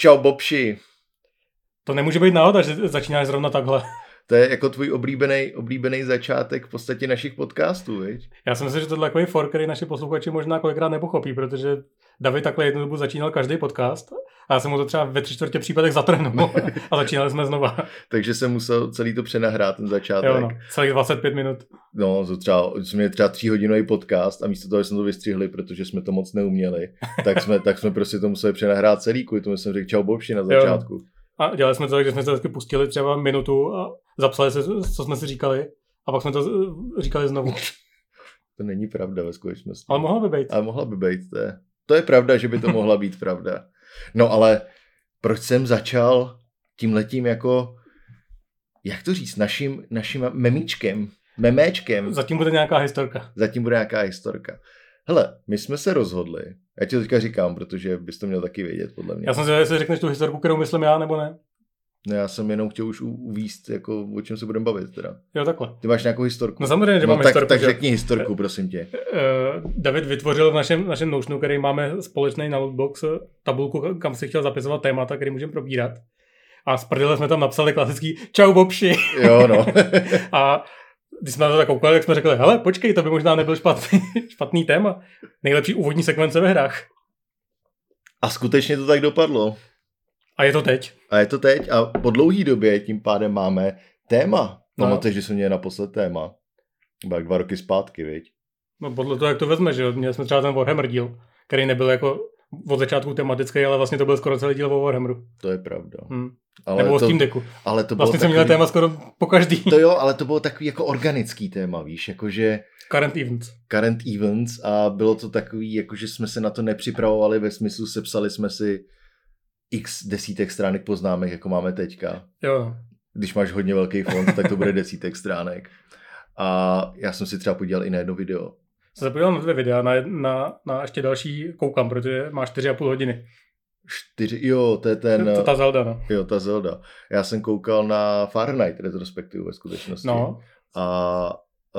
Čau, Bobši. To nemůže být náhoda, že začínáš zrovna takhle. To je jako tvůj oblíbený, oblíbený začátek v podstatě našich podcastů, viď? Já si myslím, že to je takový for, který naši posluchači možná kolikrát nepochopí, protože David takhle jednu dobu začínal každý podcast a já jsem mu to třeba ve tři čtvrtě případech zatrhnul a začínali jsme znova. Takže jsem musel celý to přenahrát, ten začátek. Jo, no, celých 25 minut. No, to třeba, jsme třeba tříhodinový podcast a místo toho, že jsme to vystřihli, protože jsme to moc neuměli, tak jsme, tak jsme prostě to museli přenahrát celý, kvůli tomu jsem řekl čau Bobši na začátku. Jo. A dělali jsme to tak, že jsme se vždycky pustili třeba minutu a zapsali se, co jsme si říkali a pak jsme to říkali znovu. To není pravda ve skutečnosti. Ale mohla by být. Ale mohla by být, to je, to je pravda, že by to mohla být pravda. No ale proč jsem začal tím letím jako, jak to říct, naším, naším memíčkem, meméčkem. Zatím bude nějaká historka. Zatím bude nějaká historka. Hele, my jsme se rozhodli, já ti to teďka říkám, protože bys to měl taky vědět, podle mě. Já jsem si jestli řekneš tu historku, kterou myslím já, nebo ne. No já jsem jenom chtěl už uvíst, jako o čem se budeme bavit teda. Jo, takhle. Ty máš nějakou historku. No samozřejmě, že no, mám tak, historku. Tak řekni historku, prosím tě. Uh, David vytvořil v našem, našem Notionu, který máme společný na Lootbox, tabulku, kam si chtěl zapisovat témata, který můžeme probírat. A z jsme tam napsali klasický čau bobši. Jo, no. a když jsme na to tak koukali, tak jsme řekli, hele, počkej, to by možná nebyl špatný, špatný téma. Nejlepší úvodní sekvence ve hrách. A skutečně to tak dopadlo. A je to teď. A je to teď a po dlouhý době tím pádem máme téma. No. Pamatuješ, že jsme měli naposled téma. Jak dva roky zpátky, viď? No podle toho, jak to vezme, že měli jsme třeba ten Warhammer díl, který nebyl jako od začátku tematický, ale vlastně to byl skoro celý díl o Warhammeru. To je pravda. Hmm. Ale Nebo to, o Steam Decku. Ale to vlastně jsem měl téma skoro po každý. To jo, ale to bylo takový jako organický téma, víš, jakože... Current events. Current events a bylo to takový, jakože jsme se na to nepřipravovali ve smyslu, sepsali jsme si x desítek stránek poznámek, jako máme teďka. Jo. Když máš hodně velký fond, tak to bude desítek stránek. A já jsem si třeba podíval i na jedno video. Jsem se podíval na dvě videa, na, na, na ještě další koukám, protože má 4,5 hodiny. Čtyři, jo, to je ten... To ta Zelda, no. Jo, ta Zelda. Já jsem koukal na Fahrenheit retrospektivu ve skutečnosti. No. A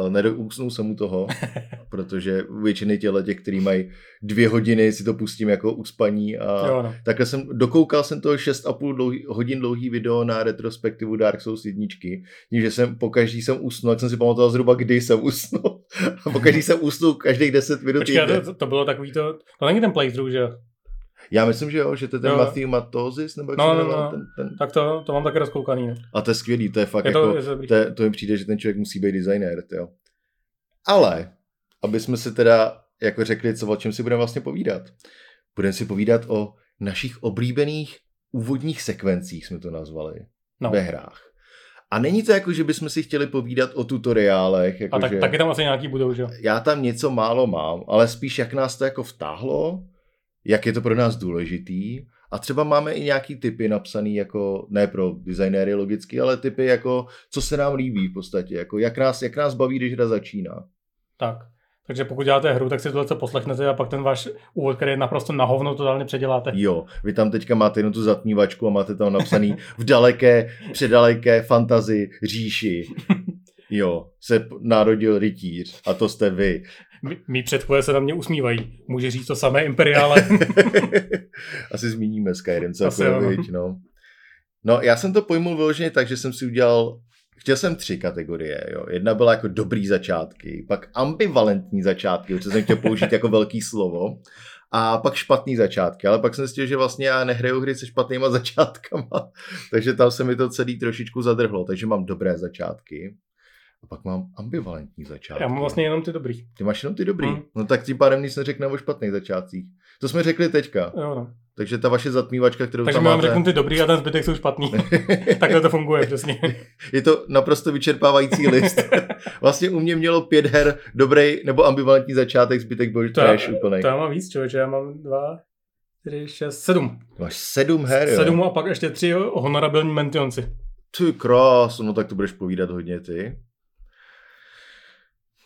nedousnul jsem u toho, protože většiny těle těch, který mají dvě hodiny, si to pustím jako uspaní a jo, no. takhle jsem, dokoukal jsem to 6,5 dlouhý, hodin dlouhý video na retrospektivu Dark Souls jedničky, tím, že jsem po každý jsem usnul, tak jsem si pamatoval zhruba, kdy jsem usnul. A po každý jsem usnul každých 10 minut. Počkej, to, to, bylo takový to, to není ten playthrough, že já myslím, že jo, že to je ten jo. Matthew Matozis, nebo jak no, se no, no. Ten, ten... Tak to, to mám také rozkoukaný. Ne? A to je skvělý, to je fakt je to, jako, je to, je, to mi přijde, že ten člověk musí být designér, jo. Ale, aby jsme si teda jako řekli, co o čem si budeme vlastně povídat. Budeme si povídat o našich oblíbených úvodních sekvencích, jsme to nazvali, no. ve hrách. A není to jako, že bychom si chtěli povídat o tutoriálech. Jako a tak, že... taky tam asi nějaký budou, že? Já tam něco málo mám, ale spíš jak nás to jako vtáhlo, jak je to pro nás důležitý. A třeba máme i nějaký typy napsaný jako, ne pro designéry logicky, ale typy jako, co se nám líbí v podstatě, jako jak nás, jak nás baví, když hra začíná. Tak. Takže pokud děláte hru, tak si tohle co poslechnete a pak ten váš úvod, který je naprosto na hovno, totálně předěláte. Jo, vy tam teďka máte jenom tu zatmívačku a máte tam napsaný v daleké, předaleké fantazii říši. Jo, se narodil rytíř a to jste vy. Mí předchové se na mě usmívají. Může říct to samé Imperiále. Asi zmíníme Skyrim celkově, no. No, já jsem to pojmul vyloženě tak, že jsem si udělal Chtěl jsem tři kategorie. Jo. Jedna byla jako dobrý začátky, pak ambivalentní začátky, co jsem chtěl použít jako velký slovo, a pak špatný začátky. Ale pak jsem si že vlastně já nehraju hry se špatnýma začátkama, takže tam se mi to celý trošičku zadrhlo. Takže mám dobré začátky, a pak mám ambivalentní začátky. Já mám vlastně jenom ty dobrý. Ty máš jenom ty dobrý. Hmm. No tak tím pádem nic neřekne o špatných začátcích. To jsme řekli teďka. Jo, no. Takže ta vaše zatmívačka, kterou Takže tam máte... Takže řeknu ty dobrý a ten zbytek jsou špatný. Takhle to funguje přesně. Je to naprosto vyčerpávající list. Vlastně u mě mělo pět her, dobrý nebo ambivalentní začátek, zbytek byl trash úplný. To já mám víc, člověče, já mám dva, tři, šest, sedm. Máš sedm her, jo? Sedm a pak ještě tři honorabilní mentionci. Ty krás, no tak to budeš povídat hodně ty.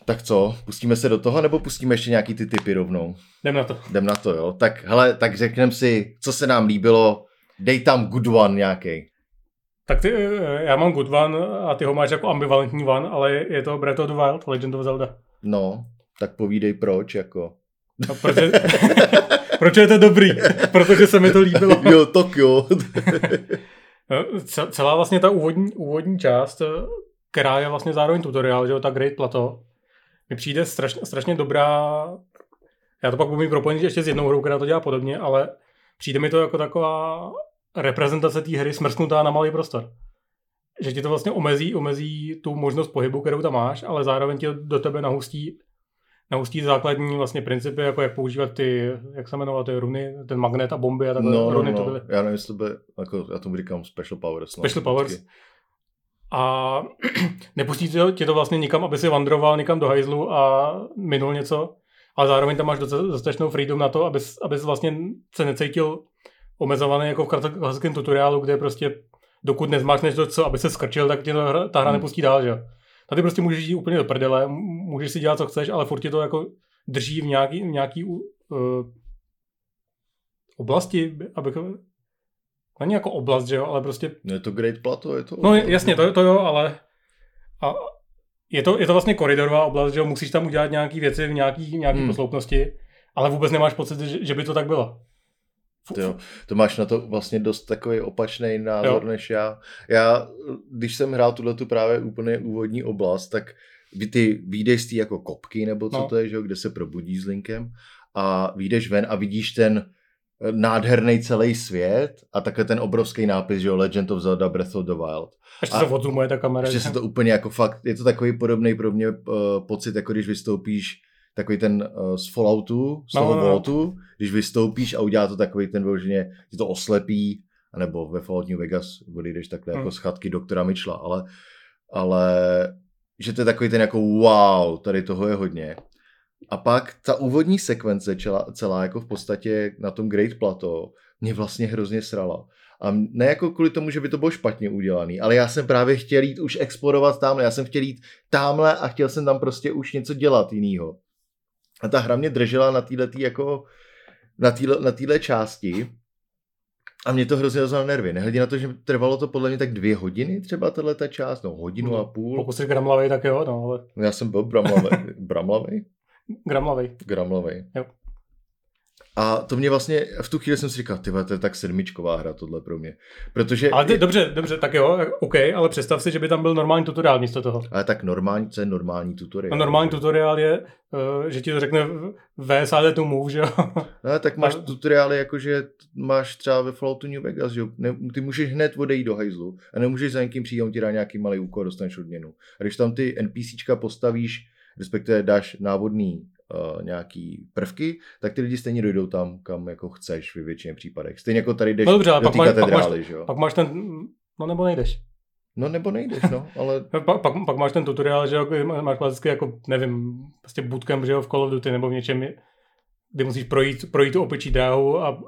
Tak co, pustíme se do toho, nebo pustíme ještě nějaký ty typy rovnou? Jdem na to. Jdem na to, jo. Tak hele, tak řekneme si, co se nám líbilo, dej tam good one nějaký. Tak ty, já mám good one a ty ho máš jako ambivalentní one, ale je to Breath of the Wild, Legend of Zelda. No, tak povídej proč, jako. No, proč, je, proč je to dobrý? Protože se mi to líbilo. jo, tak jo. No, celá vlastně ta úvodní, úvodní část, která je vlastně zároveň tutoriál, že jo, ta Great Plateau, mi přijde strašně, strašně dobrá. Já to pak budu mít propojit ještě s jednou hrou, která to dělá podobně, ale přijde mi to jako taková reprezentace té hry smrsknutá na malý prostor. Že ti to vlastně omezí, omezí tu možnost pohybu, kterou tam máš, ale zároveň ti do tebe nahustí, nahustí základní vlastně principy, jako jak používat ty, jak se jmenovat, ty runy, ten magnet a bomby a takové no, runy no, to no. byly. Já nevím, jestli to by, jako, já tomu říkám special powers. Special no, powers. Vždycky. A nepustí tě to, tě to vlastně nikam, aby si vandroval nikam do hajzlu a minul něco, ale zároveň tam máš dostatečnou freedom na to, abys, abys vlastně se necítil omezovaný jako v klasickém tutoriálu, kde prostě dokud nezmáčneš to, co, aby se skrčil, tak tě to hra, ta hra hmm. nepustí dál, že Tady prostě můžeš jít úplně do prdele, můžeš si dělat, co chceš, ale furt tě to jako drží v nějaký, v nějaký uh, oblasti, aby Není jako oblast, že jo, ale prostě... No je to Great Plateau, je to... No jasně, to, to jo, ale... A je to, je to vlastně koridorová oblast, že jo, musíš tam udělat nějaké věci v nějaký, nějaký hmm. posloupnosti, ale vůbec nemáš pocit, že, že by to tak bylo. To, jo, to máš na to vlastně dost takový opačný názor jo. než já. Já, když jsem hrál tuhle tu právě úplně úvodní oblast, tak ty výjdeš z té jako kopky, nebo co no. to je, že jo, kde se probudí s Linkem a výjdeš ven a vidíš ten nádherný celý svět a takhle ten obrovský nápis, že jo, Legend of Zelda Breath of the Wild. Ještě se odzoomuje ta kamera. Ještě se to úplně jako fakt, je to takový podobný pro mě uh, pocit, jako když vystoupíš takový ten uh, z Falloutu, z no, toho no, no. Vaultu, když vystoupíš a udělá to takový ten vyloženě, ti to oslepí, nebo ve Fallout New Vegas jdeš takhle hmm. jako z chatky doktora Mitchella, ale, ale že to je takový ten jako wow, tady toho je hodně. A pak ta úvodní sekvence celá, celá jako v podstatě na tom Great Plateau mě vlastně hrozně srala. A ne jako kvůli tomu, že by to bylo špatně udělaný, ale já jsem právě chtěl jít už explorovat tamhle, já jsem chtěl jít tamhle a chtěl jsem tam prostě už něco dělat jinýho. A ta hra mě držela na této jako na téhle, na téhle části a mě to hrozně rozhodlo nervy. Nehledě na to, že trvalo to podle mě tak dvě hodiny třeba tahle ta část, no hodinu no, a půl. Pokud jsi gramlavej, tak jo, no ale... Já jsem byl bramlavej. bramlavej? Gramlavej. Gramlavej. Jo. A to mě vlastně, v tu chvíli jsem si říkal, ty to je tak sedmičková hra tohle pro mě. Protože... Ale ty, dobře, dobře, tak jo, OK, ale představ si, že by tam byl normální tutoriál místo toho. Ale tak normální, co je normální tutoriál? A normální tutoriál je, uh, že ti to řekne VSAD to move, že jo? No, tak máš a... tutoriály, jako že máš třeba ve Falloutu New Vegas, že jo? Ne, ty můžeš hned odejít do hajzlu a nemůžeš za někým přijít, on ti dá nějaký malý úkol, dostaneš odměnu. A když tam ty NPCčka postavíš respektive dáš návodný uh, nějaký prvky, tak ty lidi stejně dojdou tam, kam jako chceš v většině případech. Stejně jako tady jdeš no dobře, do té katedrály, že jo? Pak máš ten, no nebo nejdeš. No nebo nejdeš, no, ale... pak, pak, pak, máš ten tutoriál, že jo, máš klasicky jako, nevím, prostě bootcamp, že jo, v Call of Duty nebo v něčem, kdy musíš projít, projít tu opičí dráhu a...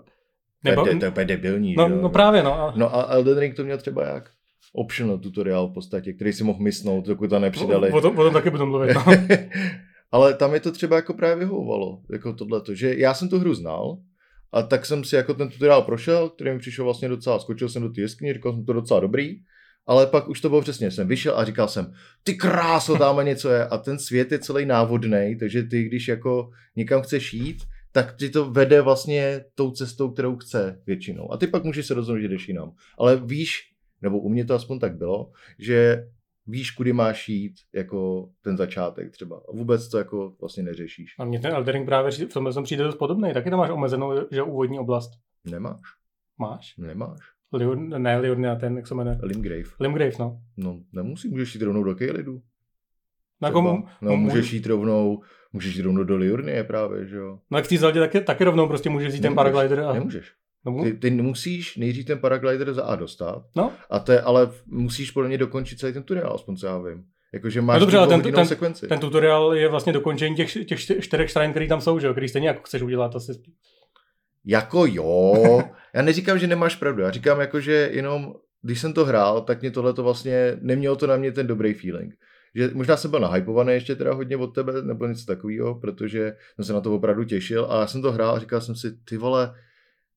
Nebo... To je, to je debilní, no, že no právě, no. A... No a Elden Ring to měl třeba jak? Optional tutoriál v podstatě, který si mohl mysnout, dokud to nepřidali. O, o, tom, o tom taky budu mluvit. No. Ale tam je to třeba jako právě vyhovovalo, jako tohleto, že já jsem tu hru znal, a tak jsem si jako ten tutoriál prošel, který mi přišel vlastně docela, skočil jsem do té jeskyně, říkal jsem to docela dobrý, ale pak už to bylo přesně, jsem vyšel a říkal jsem, ty kráso, tam něco je a ten svět je celý návodný, takže ty, když jako někam chceš jít, tak ti to vede vlastně tou cestou, kterou chce většinou. A ty pak můžeš se rozhodnout, že jdeš jinam. Ale víš, nebo u mě to aspoň tak bylo, že víš, kudy máš jít, jako ten začátek třeba. A vůbec to jako vlastně neřešíš. A mě ten Eldering právě v tomhle jsem přijde dost podobný. Taky tam máš omezenou, že úvodní oblast. Nemáš. Máš? Nemáš. Liud, ne, Liudny a ten, jak se jmenuje? Limgrave. Limgrave, no. No, nemusí, můžeš jít rovnou do Kejlidu. Na komu? No, můžeš jít rovnou, můžeš jít rovnou do Liurny právě, že jo. No, jak v té taky, taky rovnou prostě můžeš jít ten paraglider. A... Nemůžeš. No, ty, ty musíš nejdřív ten paraglider za A dostat, no. a te, ale musíš podle mě dokončit celý ten tutoriál, aspoň co já vím. Jakože máš no dobře, ale ten, ten, sekvenci. ten tutoriál je vlastně dokončení těch, těch čtyřech stran, který tam jsou, že jo, který stejně jako chceš udělat asi. Jako jo, já neříkám, že nemáš pravdu, já říkám jako, že jenom když jsem to hrál, tak mě tohle to vlastně, nemělo to na mě ten dobrý feeling. Že možná jsem byl nahypovaný ještě teda hodně od tebe, nebo něco takového, protože jsem se na to opravdu těšil a já jsem to hrál a říkal jsem si, ty vole,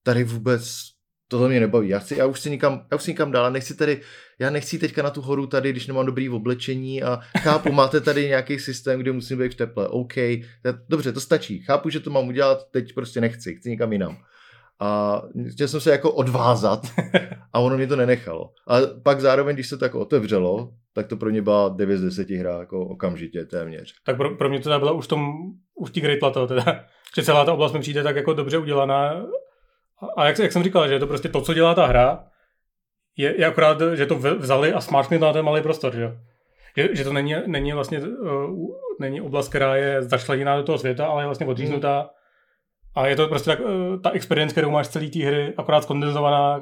tady vůbec tohle mě nebaví. Já, chci, já už si nikam, já už si nikam dál, nechci tady, já nechci teďka na tu horu tady, když nemám dobrý oblečení a chápu, máte tady nějaký systém, kde musím být v teple, OK, dobře, to stačí, chápu, že to mám udělat, teď prostě nechci, chci někam jinam. A chtěl jsem se jako odvázat a ono mě to nenechalo. A pak zároveň, když se to jako otevřelo, tak to pro mě byla 9 z 10 hra jako okamžitě téměř. Tak pro, pro mě to byla už tom, už tí Great Plateau teda, že celá ta oblast mi přijde tak jako dobře udělaná a jak, jak jsem říkal, že je to prostě to, co dělá ta hra, je, je akorát, že to vzali a smáčkli na ten malý prostor, že Že, že to není, není vlastně uh, není oblast, která je začleněná do toho světa, ale je vlastně odříznutá. Hmm. A je to prostě tak, uh, ta experience, kterou máš celý té hry, akorát skondenzovaná,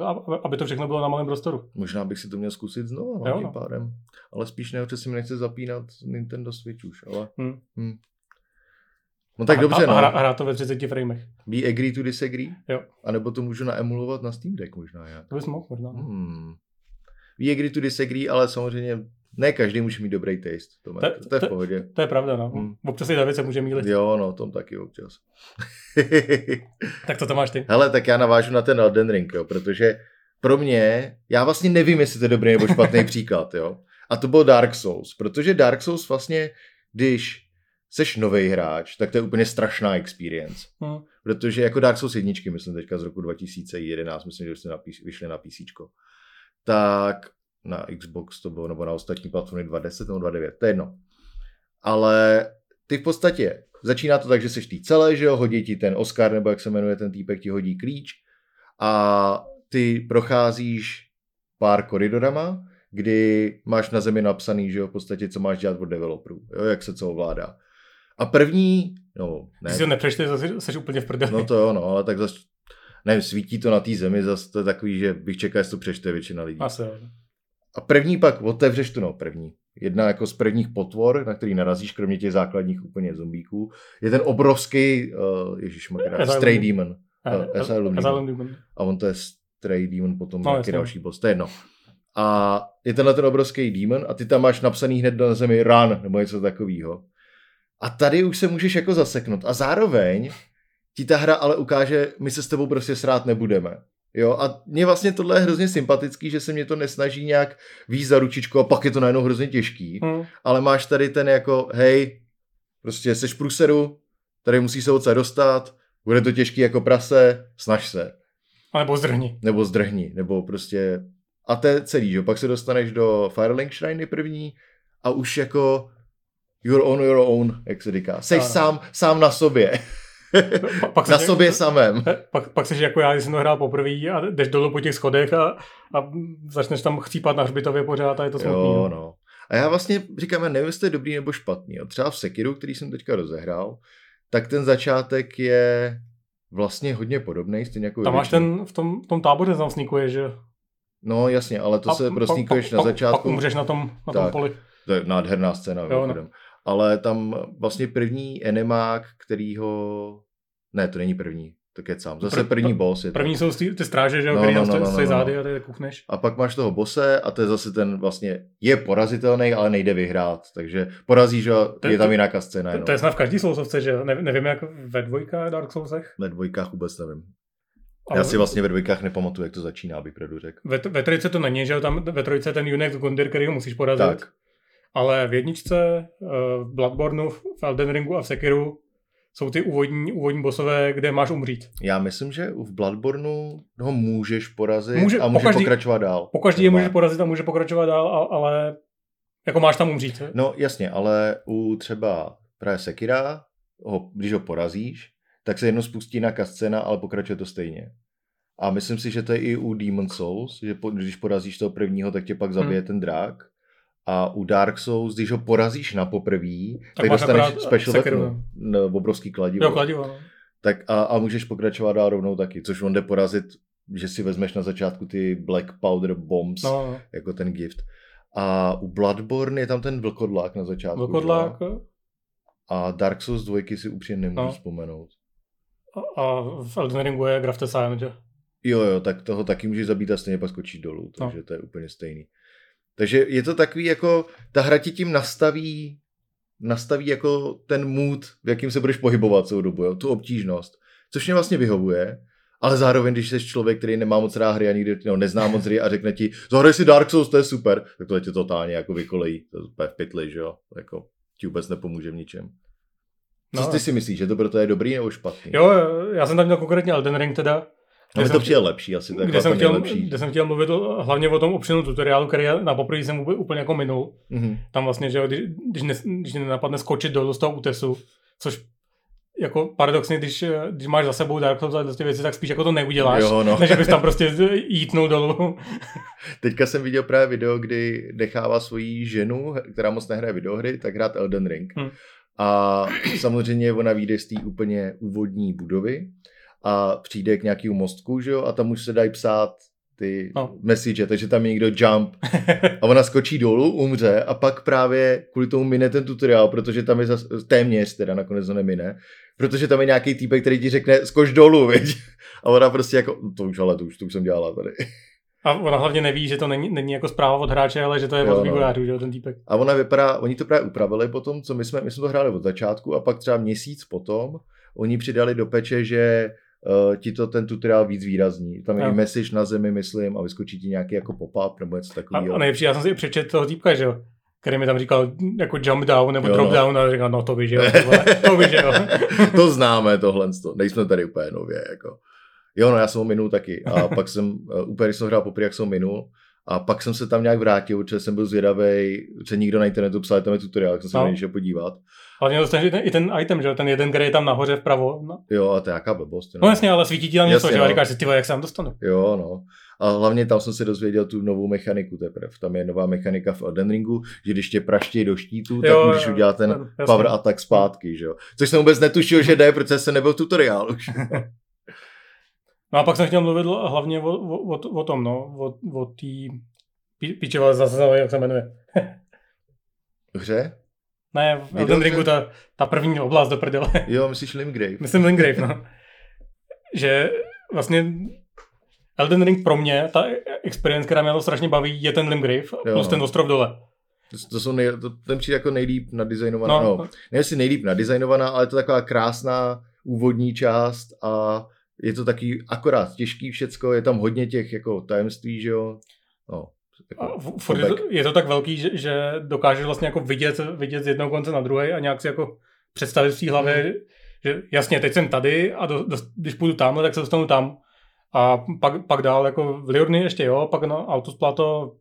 aby to všechno bylo na malém prostoru. Možná bych si to měl zkusit znovu, no, tím no. pádem. Ale spíš ne, že si mi nechce zapínat Nintendo Switch už, ale... Hmm. Hmm. No tak a, dobře, no. A hrát to ve 30 framech. Be agree to disagree? Jo. A nebo to můžu naemulovat na Steam Deck možná jak. To bys mohl možná. Hmm. Be agree to disagree, ale samozřejmě ne každý může mít dobrý taste. To, to, to, to je v pohodě. To, to je pravda, no. Hmm. Občas i David se může mílit. Jo, no, tom taky občas. tak to to máš ty. Hele, tak já navážu na ten Elden Ring, jo, protože pro mě, já vlastně nevím, jestli to je dobrý nebo špatný příklad, jo. A to byl Dark Souls, protože Dark Souls vlastně, když seš nový hráč, tak to je úplně strašná experience. Hmm. Protože jako Dark Souls jedničky, myslím teďka z roku 2011, myslím, že jste vyšli na PC, tak na Xbox to bylo, nebo na ostatní platformy 2010 nebo 29, to je jedno. Ale ty v podstatě, začíná to tak, že seš tý celé, že jo, hodí ti ten Oscar, nebo jak se jmenuje ten týpek, ti hodí klíč a ty procházíš pár koridorama, kdy máš na zemi napsaný, že jo, v podstatě, co máš dělat od developerů, jo, jak se co ovládá. A první, no ne. Když si to nepřečte, zase jsi úplně v prdeli. No to jo, no, ale tak zase, nevím, svítí to na té zemi, zase to je takový, že bych čekal, jestli to přečte většina lidí. Asi jo. A první pak otevřeš tu, no první. Jedna jako z prvních potvor, na který narazíš, kromě těch základních úplně zombíků, je ten obrovský, uh, ježišmarja, Stray Demon. Uh, Asylum Demon. A on to je Stray Demon, potom no, nějaký další boss, to je jedno. A je tenhle ten obrovský demon a ty tam máš napsaný hned na zemi run, nebo něco takového. A tady už se můžeš jako zaseknout. A zároveň ti ta hra ale ukáže, my se s tebou prostě srát nebudeme. Jo, a mě vlastně tohle je hrozně sympatický, že se mě to nesnaží nějak víc za ručičku a pak je to najednou hrozně těžký. Hmm. Ale máš tady ten jako, hej, prostě seš v průseru, tady musíš se odsaď dostat, bude to těžký jako prase, snaž se. A nebo zdrhni. Nebo zdrhni, nebo prostě... A to je celý, že pak se dostaneš do Firelink Shrine první a už jako You're on your own, jak se říká. Jsi sám, sám na sobě. Pa, pak na sobě jako, samém. Pak, pak jsi jako já, když jsem to hrál poprvé a jdeš dolů po těch schodech a, a začneš tam chcípat na hřbitově pořád a je to smutný. Jo, no. no. A já vlastně říkám, já nevím, jestli je dobrý nebo špatný. Jo. Třeba v Sekiru, který jsem teďka rozehrál, tak ten začátek je vlastně hodně podobný, stejně jako Tam máš ten, v tom, tom táboře tam sníkuje, že? No jasně, ale to a se prosníkuješ na začátku. Pak umřeš na tom, na tom poli. To je nádherná scéna. Jo, no ale tam vlastně první enemák, kterýho... Ne, to není první, to kecám. Zase první boss je to. První jsou ty stráže, že jo, no, který no, no, no, no, zády no. a ty kuchneš. A pak máš toho bose a to je zase ten vlastně, je porazitelný, ale nejde vyhrát, takže porazíš že je tam jiná scéna. To, to, je snad v každý sousovce, že ne, nevím jak ve dvojkách Dark Soulsech. Ve dvojkách vůbec nevím. Ale... Já si vlastně ve dvojkách nepamatuju, jak to začíná, abych pravdu řekl. Ve, ve trojice to není, že jo, tam ve trojice ten Unex Gundir, který ho musíš porazit. Tak. Ale v jedničce, eh, v Bloodborneu, v Elden Ringu a v Sekiru jsou ty úvodní, úvodní bosové, kde máš umřít. Já myslím, že v Bloodborneu ho můžeš porazit Může, a může pokaždý, pokračovat dál. Pokaždý je může porazit a může pokračovat dál, ale jako máš tam umřít. No jasně, ale u třeba právě Sekira, ho, když ho porazíš, tak se jedno spustí na kascena, ale pokračuje to stejně. A myslím si, že to je i u Demon Souls, že po, když porazíš toho prvního, tak tě pak zabije hmm. ten drak. A u Dark Souls, když ho porazíš na poprví, tak, tak dostaneš special weapon, no, obrovský kladivo. Jo, kladivo, no. Tak a, a můžeš pokračovat dál rovnou taky, což on jde porazit, že si vezmeš na začátku ty Black Powder Bombs, no, no. jako ten gift. A u Bloodborne je tam ten vlkodlák na začátku. Vlkodlák. A Dark Souls 2 si upřímně nemůžu no. vzpomenout. A, a v Elden Ringu je Grafte Silent, že? Jo, jo, tak toho taky můžeš zabít a stejně pak skočit dolů, takže no. to je úplně stejný. Takže je to takový jako, ta hra ti tím nastaví, nastaví jako ten mood, v jakým se budeš pohybovat celou dobu, jo? tu obtížnost, což mě vlastně vyhovuje. Ale zároveň, když jsi člověk, který nemá moc rád hry a nikdy no, nezná moc hry a řekne ti, zahraj si Dark Souls, to je super, tak to tě totálně jako vykolejí. To je v pytli, že jo? Jako ti vůbec nepomůže v ničem. Co no, ty si myslíš, že to proto je dobrý nebo špatný? Jo, já jsem tam měl konkrétně Elden Ring teda. No, mi to přijde lepší asi. To kde, jsem chtěl, lepší. kde jsem chtěl mluvit hlavně o tom opřenu tutoriálu, který na poprvé jsem úplně jako minul. Mm-hmm. Tam vlastně, že když, když, ne, když nenapadne skočit dolů z toho útesu, což jako paradoxně, když, když máš za sebou Dark Souls a ty věci, tak spíš jako to neuděláš, jo, no. než bys tam prostě jítnul dolů. Teďka jsem viděl právě video, kdy nechává svoji ženu, která moc nehraje videohry, tak hrát Elden Ring. Hmm. A samozřejmě ona vyjde z té úplně úvodní budovy a přijde k nějakému mostku, že jo, a tam už se dají psát ty no. message, takže tam je někdo jump a ona skočí dolů, umře a pak právě kvůli tomu mine ten tutoriál, protože tam je zas, téměř, teda nakonec to nemine, protože tam je nějaký týpek, který ti řekne skoč dolů, viď? A ona prostě jako, no to už ale, to už, to už jsem dělala tady. A ona hlavně neví, že to není, není jako zpráva od hráče, ale že to je jo, od no. vývojářů, no. ten týpek. A ona vypadá, oni to právě upravili potom, co my jsme, my jsme to hráli od začátku a pak třeba měsíc potom oni přidali do peče, že uh, ti to ten tutoriál víc výrazní. Tam je no. message na zemi, myslím, a vyskočí ti nějaký jako pop-up nebo něco takového. A, a nejlepší, já jsem si přečetl toho týpka, že jo který mi tam říkal jako jump down nebo jo, drop no. down a říkal, no to víš, že jo, to víš, že jo. to známe tohle, nejsme tady úplně nově, jako. Jo, no já jsem ho minul taky a pak jsem, uh, úplně když jsem hrál poprvé, jak jsem minul, a pak jsem se tam nějak vrátil, protože jsem byl zvědavý, co nikdo na internetu psal, tam je tutoriál, jak jsem se no. na pojít dívat. Hlavně dostaneš i ten, i ten item, že ten jeden, který je tam nahoře vpravo. No. Jo, a to je jaká blbost. No. no jasně, ale svítí ti tam něco, že no. a říkáš si, ty jak se tam dostanu. Jo, no. A hlavně tam jsem se dozvěděl tu novou mechaniku teprve. Tam je nová mechanika v Elden Ringu, že když tě praštějí do štítu, tak jo, můžeš jo, udělat ten jasně. power attack zpátky, že jo. Což jsem vůbec netušil, že jde, protože se nebyl v tutoriálu. no a pak jsem chtěl mluvit hlavně o, o, o, o tom, no, o, o té Píčeva zase, jak se jmenuje. Hře? Ne, v Elden Ringu ta, ta první oblast do prdele. Jo, myslíš Limgrave. Myslím Limgrave, no. že vlastně Elden Ring pro mě, ta experience, která mě to strašně baví, je ten Limgrave jo, plus no. ten ostrov dole. To, to jsou nej, to, ten přijde jako nejlíp nadizajnovaná, no. no ne jestli nejlíp nadizajnovaná, ale to je taková krásná úvodní část a je to taky akorát těžký všecko, je tam hodně těch jako tajemství, že jo. No, jako furt je, to, je to tak velký, že, že dokážeš vlastně jako vidět, vidět z jednoho konce na druhý a nějak si jako představit v té hlavě, mm. že jasně, teď jsem tady a do, do, když půjdu tam, tak se dostanu tam. A pak, pak dál, jako v Liorny ještě jo, pak na Autosplato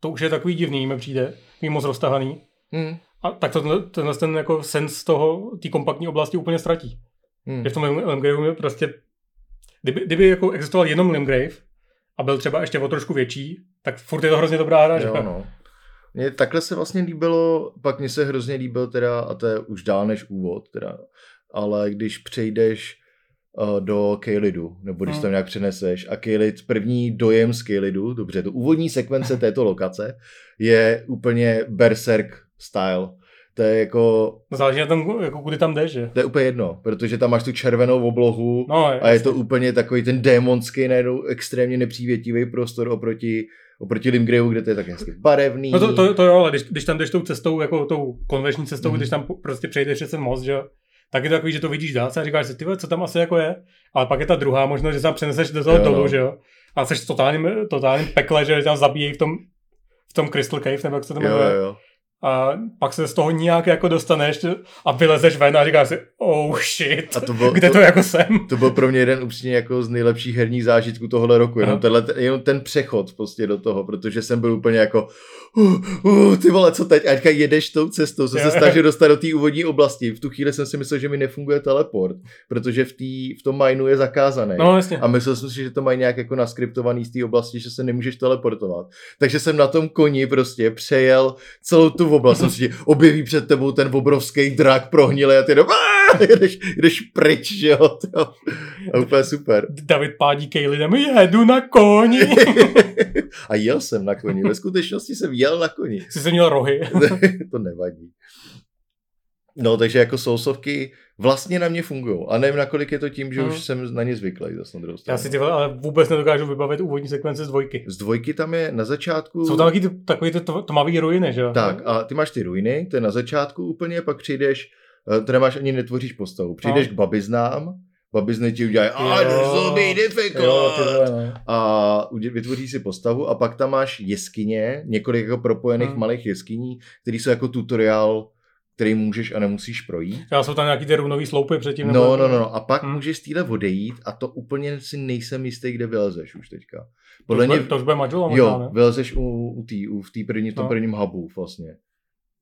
to už je takový divný, mi přijde, mimo moc roztahaný. Mm. A tak to, tenhle ten jako sens toho, té kompaktní oblasti úplně ztratí. Mm. Že v tom Limgrave prostě, kdyby, kdyby jako existoval jenom Limgrave, a byl třeba ještě o trošku větší, tak furt je to hrozně dobrá hra. Jo, no. Mně takhle se vlastně líbilo, pak mně se hrozně líbil teda, a to je už dál než úvod, teda, ale když přejdeš uh, do Kejlidu, nebo když hmm. tam nějak přeneseš a Kejlid, první dojem z Kejlidu, dobře, to úvodní sekvence této lokace je úplně berserk style. To je jako... Záleží na tom, jako kudy tam jdeš, že? To je úplně jedno, protože tam máš tu červenou oblohu no, a je to úplně takový ten démonský, najednou extrémně nepřívětivý prostor oproti oproti Limgrave, kde to je tak hezky barevný. No to, to, to jo, ale když, když tam jdeš tou cestou, jako tou konvenční cestou, mm. když tam prostě přejdeš přes ten most, že tak je to takový, že to vidíš dál a říkáš si, ty co tam asi jako je. Ale pak je ta druhá možnost, že se tam přeneseš do toho jo, dolů, no. že jo. A jsi totálním, totálním pekle, že tam zabíjejí v tom, v tom Crystal Cave, nebo jak se to jmenuje. Jo, jo a pak se z toho nějak jako dostaneš a vylezeš ven a říkáš si, oh shit, a to byl, kde to, to jako jsem? To byl pro mě jeden upřímně jako z nejlepších herních zážitků tohohle roku, jenom, tenhle, jenom ten přechod prostě do toho, protože jsem byl úplně jako, uh, uh, ty vole, co teď? A teďka jedeš tou cestou, jsem se snažil dostat do té úvodní oblasti. V tu chvíli jsem si myslel, že mi nefunguje teleport, protože v, tý, v tom mineu je zakázaný. No, jasně. A myslel jsem si, že to mají nějak jako naskriptovaný z té oblasti, že se nemůžeš teleportovat. Takže jsem na tom koni prostě přejel celou tu oblast. Jsem si objeví před tebou ten obrovský drak prohnilý a ty jenom jdeš, jdeš pryč, že jo. To, a úplně super. David pádí Kejlidem, jedu na koni. a jel jsem na koni. Ve skutečnosti jsem jel na koni. Jsi jsem měl rohy. to nevadí. No, takže jako sousovky vlastně na mě fungují. A nevím, nakolik je to tím, že hmm. už jsem na ně zvyklý zase na druhou stranu. Já si ty ale vůbec nedokážu vybavit úvodní sekvence z dvojky. Z dvojky tam je na začátku... Jsou tam taky ty, takový ty tmavý ruiny, že jo? Tak, a ty máš ty ruiny, to je na začátku úplně, pak přijdeš, eh, to nemáš ani netvoříš postavu. Přijdeš no. k babiznám, babizny ti udělají, a be difficult. Jo, tyhle, no. A vytvoří si postavu a pak tam máš jeskyně, několik jako propojených hmm. malých jeskyní, které jsou jako tutoriál který můžeš a nemusíš projít. Já jsou tam nějaký ty runový sloupy předtím. No, nebo... no, no, no. A pak hmm. můžeš z téhle odejít a to úplně si nejsem jistý, kde vylezeš už teďka. Podle to, mě, to už bude Majula možná, Jo, ne? vylezeš u, u, tý, u v, tý první, v tom no. prvním hubu vlastně.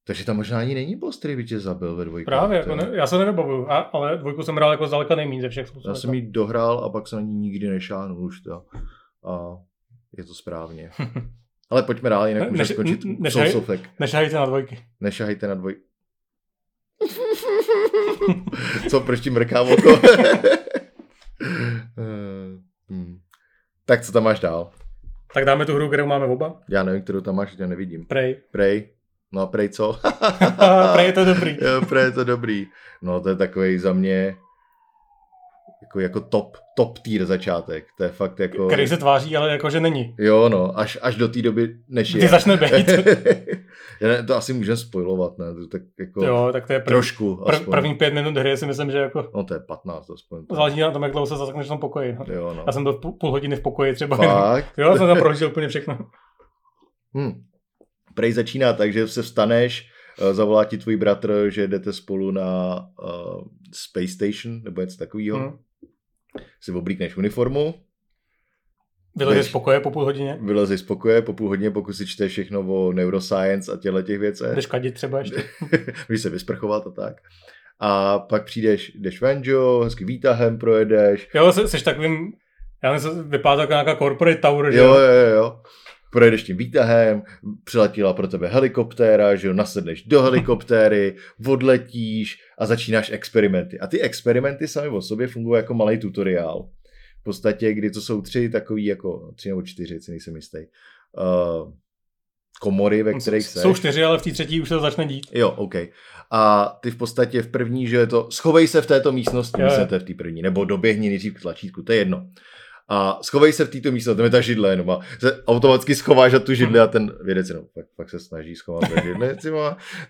Takže tam možná ani není boss, který by tě zabil ve dvojku. Právě, jako ne, já se nevybavuju, ale dvojku jsem hrál jako zdaleka nejméně ze všech způsobů. Já jsem ji dohrál a pak jsem ani nikdy nešáhnul už to. A je to správně. ale pojďme dál, jinak můžeme skončit nešahaj, Nešahajte na dvojky. Nešahajte na dvojky. Co, proč ti mrká oko? hmm. Tak co tam máš dál? Tak dáme tu hru, kterou máme oba? Já nevím, kterou tam máš, já nevidím. Prey. Prey. No a Prey co? Prey je to dobrý. jo, Prey je to dobrý. No to je takový za mě jako, jako top, top tier začátek. To je fakt jako... Který se tváří, ale jako, že není. Jo, no, až, až do té doby, než je. Ty začne být. ne, to asi můžeme spojovat, ne? To tak jako jo, tak to je prv, trošku. Prv, první pět minut hry si myslím, že jako... No to je 15 aspoň. Záleží na tom, jak dlouho se zasekneš v tom pokoji. No. Jo, no. Já jsem byl půl, půl hodiny v pokoji třeba. Fakt? jo, jsem tam prožil úplně všechno. Hmm. Prej začíná tak, že se vstaneš, eh, zavolá ti tvůj bratr, že jdete spolu na uh, Space Station, nebo něco takového. Hmm si oblíkneš uniformu. Vylezeš z pokoje po půl hodině? Vylezeš z pokoje po půl hodině, pokud si čteš všechno o neuroscience a těle těch věcech. Jdeš kadit třeba ještě. Můžeš se vysprchovat a tak. A pak přijdeš, jdeš ven, jo, hezky výtahem projedeš. Jo, jsi, jsi takovým, já nevím, vypadá jako nějaká corporate tower, že jo? Jo, jo, jo. Projedeš tím výtahem, přiletěla pro tebe helikoptéra, že jo, nasedneš do helikoptéry, odletíš a začínáš experimenty. A ty experimenty sami o sobě fungují jako malý tutoriál. V podstatě, kdy to jsou tři takový jako, tři nebo čtyři, si nejsem jistý. Uh, komory, ve kterých se. Jsou čtyři, ale v té třetí už se to začne dít. Jo, OK. A ty v podstatě v první, že je to, schovej se v této místnosti, myslíte v té první, nebo doběhni nejdřív k tlačítku, to je jedno a schovej se v této místnosti, tam je ta židle jenom a se automaticky schováš na tu židli a ten vědec jenom pak, pak se snaží schovat ta židle,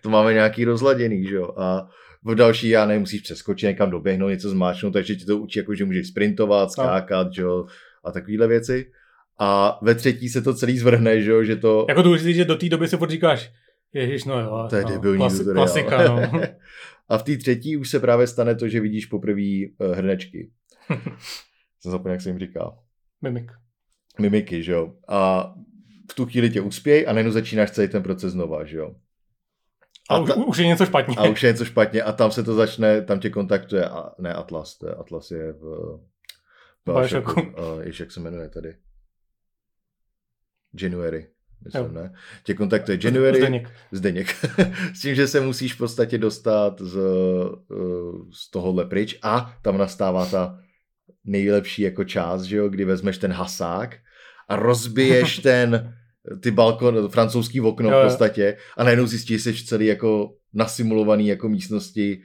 to máme nějaký rozladěný, že jo, a v další já nemusíš přeskočit někam doběhnout, něco zmáčknout, takže ti to učí, jako, že můžeš sprintovat, skákat, že jo, a takovéhle věci. A ve třetí se to celý zvrhne, že jo, že to... Jako důležité, že do té doby se furt říkáš, ježiš, no jo. To je no, debilní klasi- klasika, no. a v té třetí už se právě stane to, že vidíš poprvé uh, hrnečky. Jsem zapomněl, jak se jim říká. Mimik. Mimiky, že jo. A v tu chvíli tě uspěj a najednou začínáš celý ten proces znova, že jo. A, a ta, už, je něco špatně. A už je něco špatně a tam se to začne, tam tě kontaktuje, a, ne Atlas, to je, Atlas je v... Bioshocku. Uh, ještě jak se jmenuje tady. January, myslím, jo. ne? Tě kontaktuje January. Zdeněk. Zdeněk. S tím, že se musíš v podstatě dostat z, z tohohle pryč a tam nastává ta nejlepší jako část, že jo, kdy vezmeš ten hasák a rozbiješ ten ty balkon, francouzský okno jo, v podstatě a najednou zjistíš, že jsi celý jako nasimulovaný jako místnosti,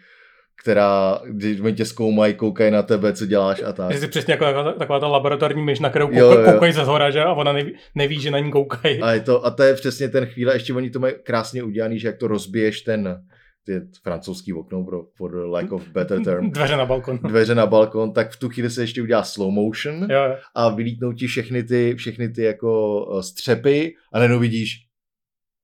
která, když oni tě zkoumají, koukají na tebe, co děláš a tak. Jsi přesně jako taková, taková ta laboratorní myš, na kterou jo, jo. koukají ze zhora, že? a ona neví, neví, že na ní koukají. A, je to, a to je přesně ten chvíle, ještě oni to mají krásně udělaný, že jak to rozbiješ ten, ty francouzský okno pro for lack of better term. Dveře na balkon. Dveře na balkon, tak v tu chvíli se ještě udělá slow motion jo, jo. a vylítnou ti všechny ty, všechny ty jako eh, střepy a najednou vidíš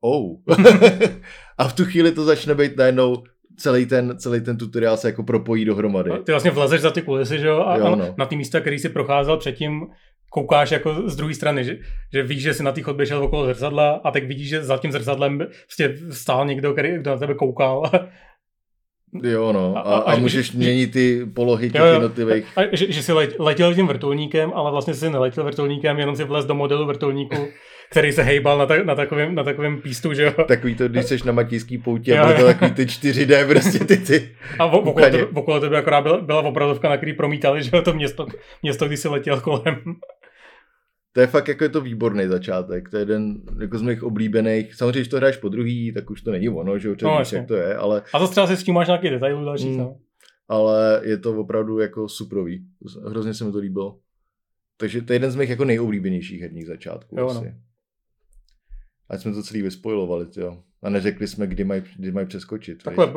oh. a v tu chvíli to začne být najednou celý ten, celý ten tutoriál se jako propojí dohromady. A ty vlastně vlezeš za ty kulisy, že jo? A, jo no. na ty místa, který si procházel předtím, koukáš jako z druhé strany, že, že víš, že jsi na té chodbě šel okolo zrcadla a tak vidíš, že za tím zrcadlem prostě stál někdo, který, kdo na tebe koukal. Jo, no. A, a, a, můžeš že, měnit ty polohy těch jednotlivých. A, že, že jsi letěl tím vrtulníkem, ale vlastně jsi neletěl vrtulníkem, jenom si vlez do modelu vrtulníku, který se hejbal na, ta, na, takovém, na takovém pístu, že jo. Takový to, když jsi na matějský poutě, a to takový ty 4D prostě ty ty. A v, okolo, tebe, okolo tebe akorát byla, byla obrazovka, na který promítali, že jo, to město, město, když jsi letěl kolem to je fakt jako je to výborný začátek. To je jeden jako z mých oblíbených. Samozřejmě, když to hraješ po druhý, tak už to není ono, že no, víš, jak to je, ale... A zase třeba si s tím máš nějaký detailů další, mm, no. Ale je to opravdu jako suprový. Hrozně se mi to líbilo. Takže to je jeden z mých jako nejoblíbenějších herních začátků. Jo, asi. No. Ať jsme to celý vyspojovali, jo. A neřekli jsme, kdy mají, kdy mají přeskočit. Takhle,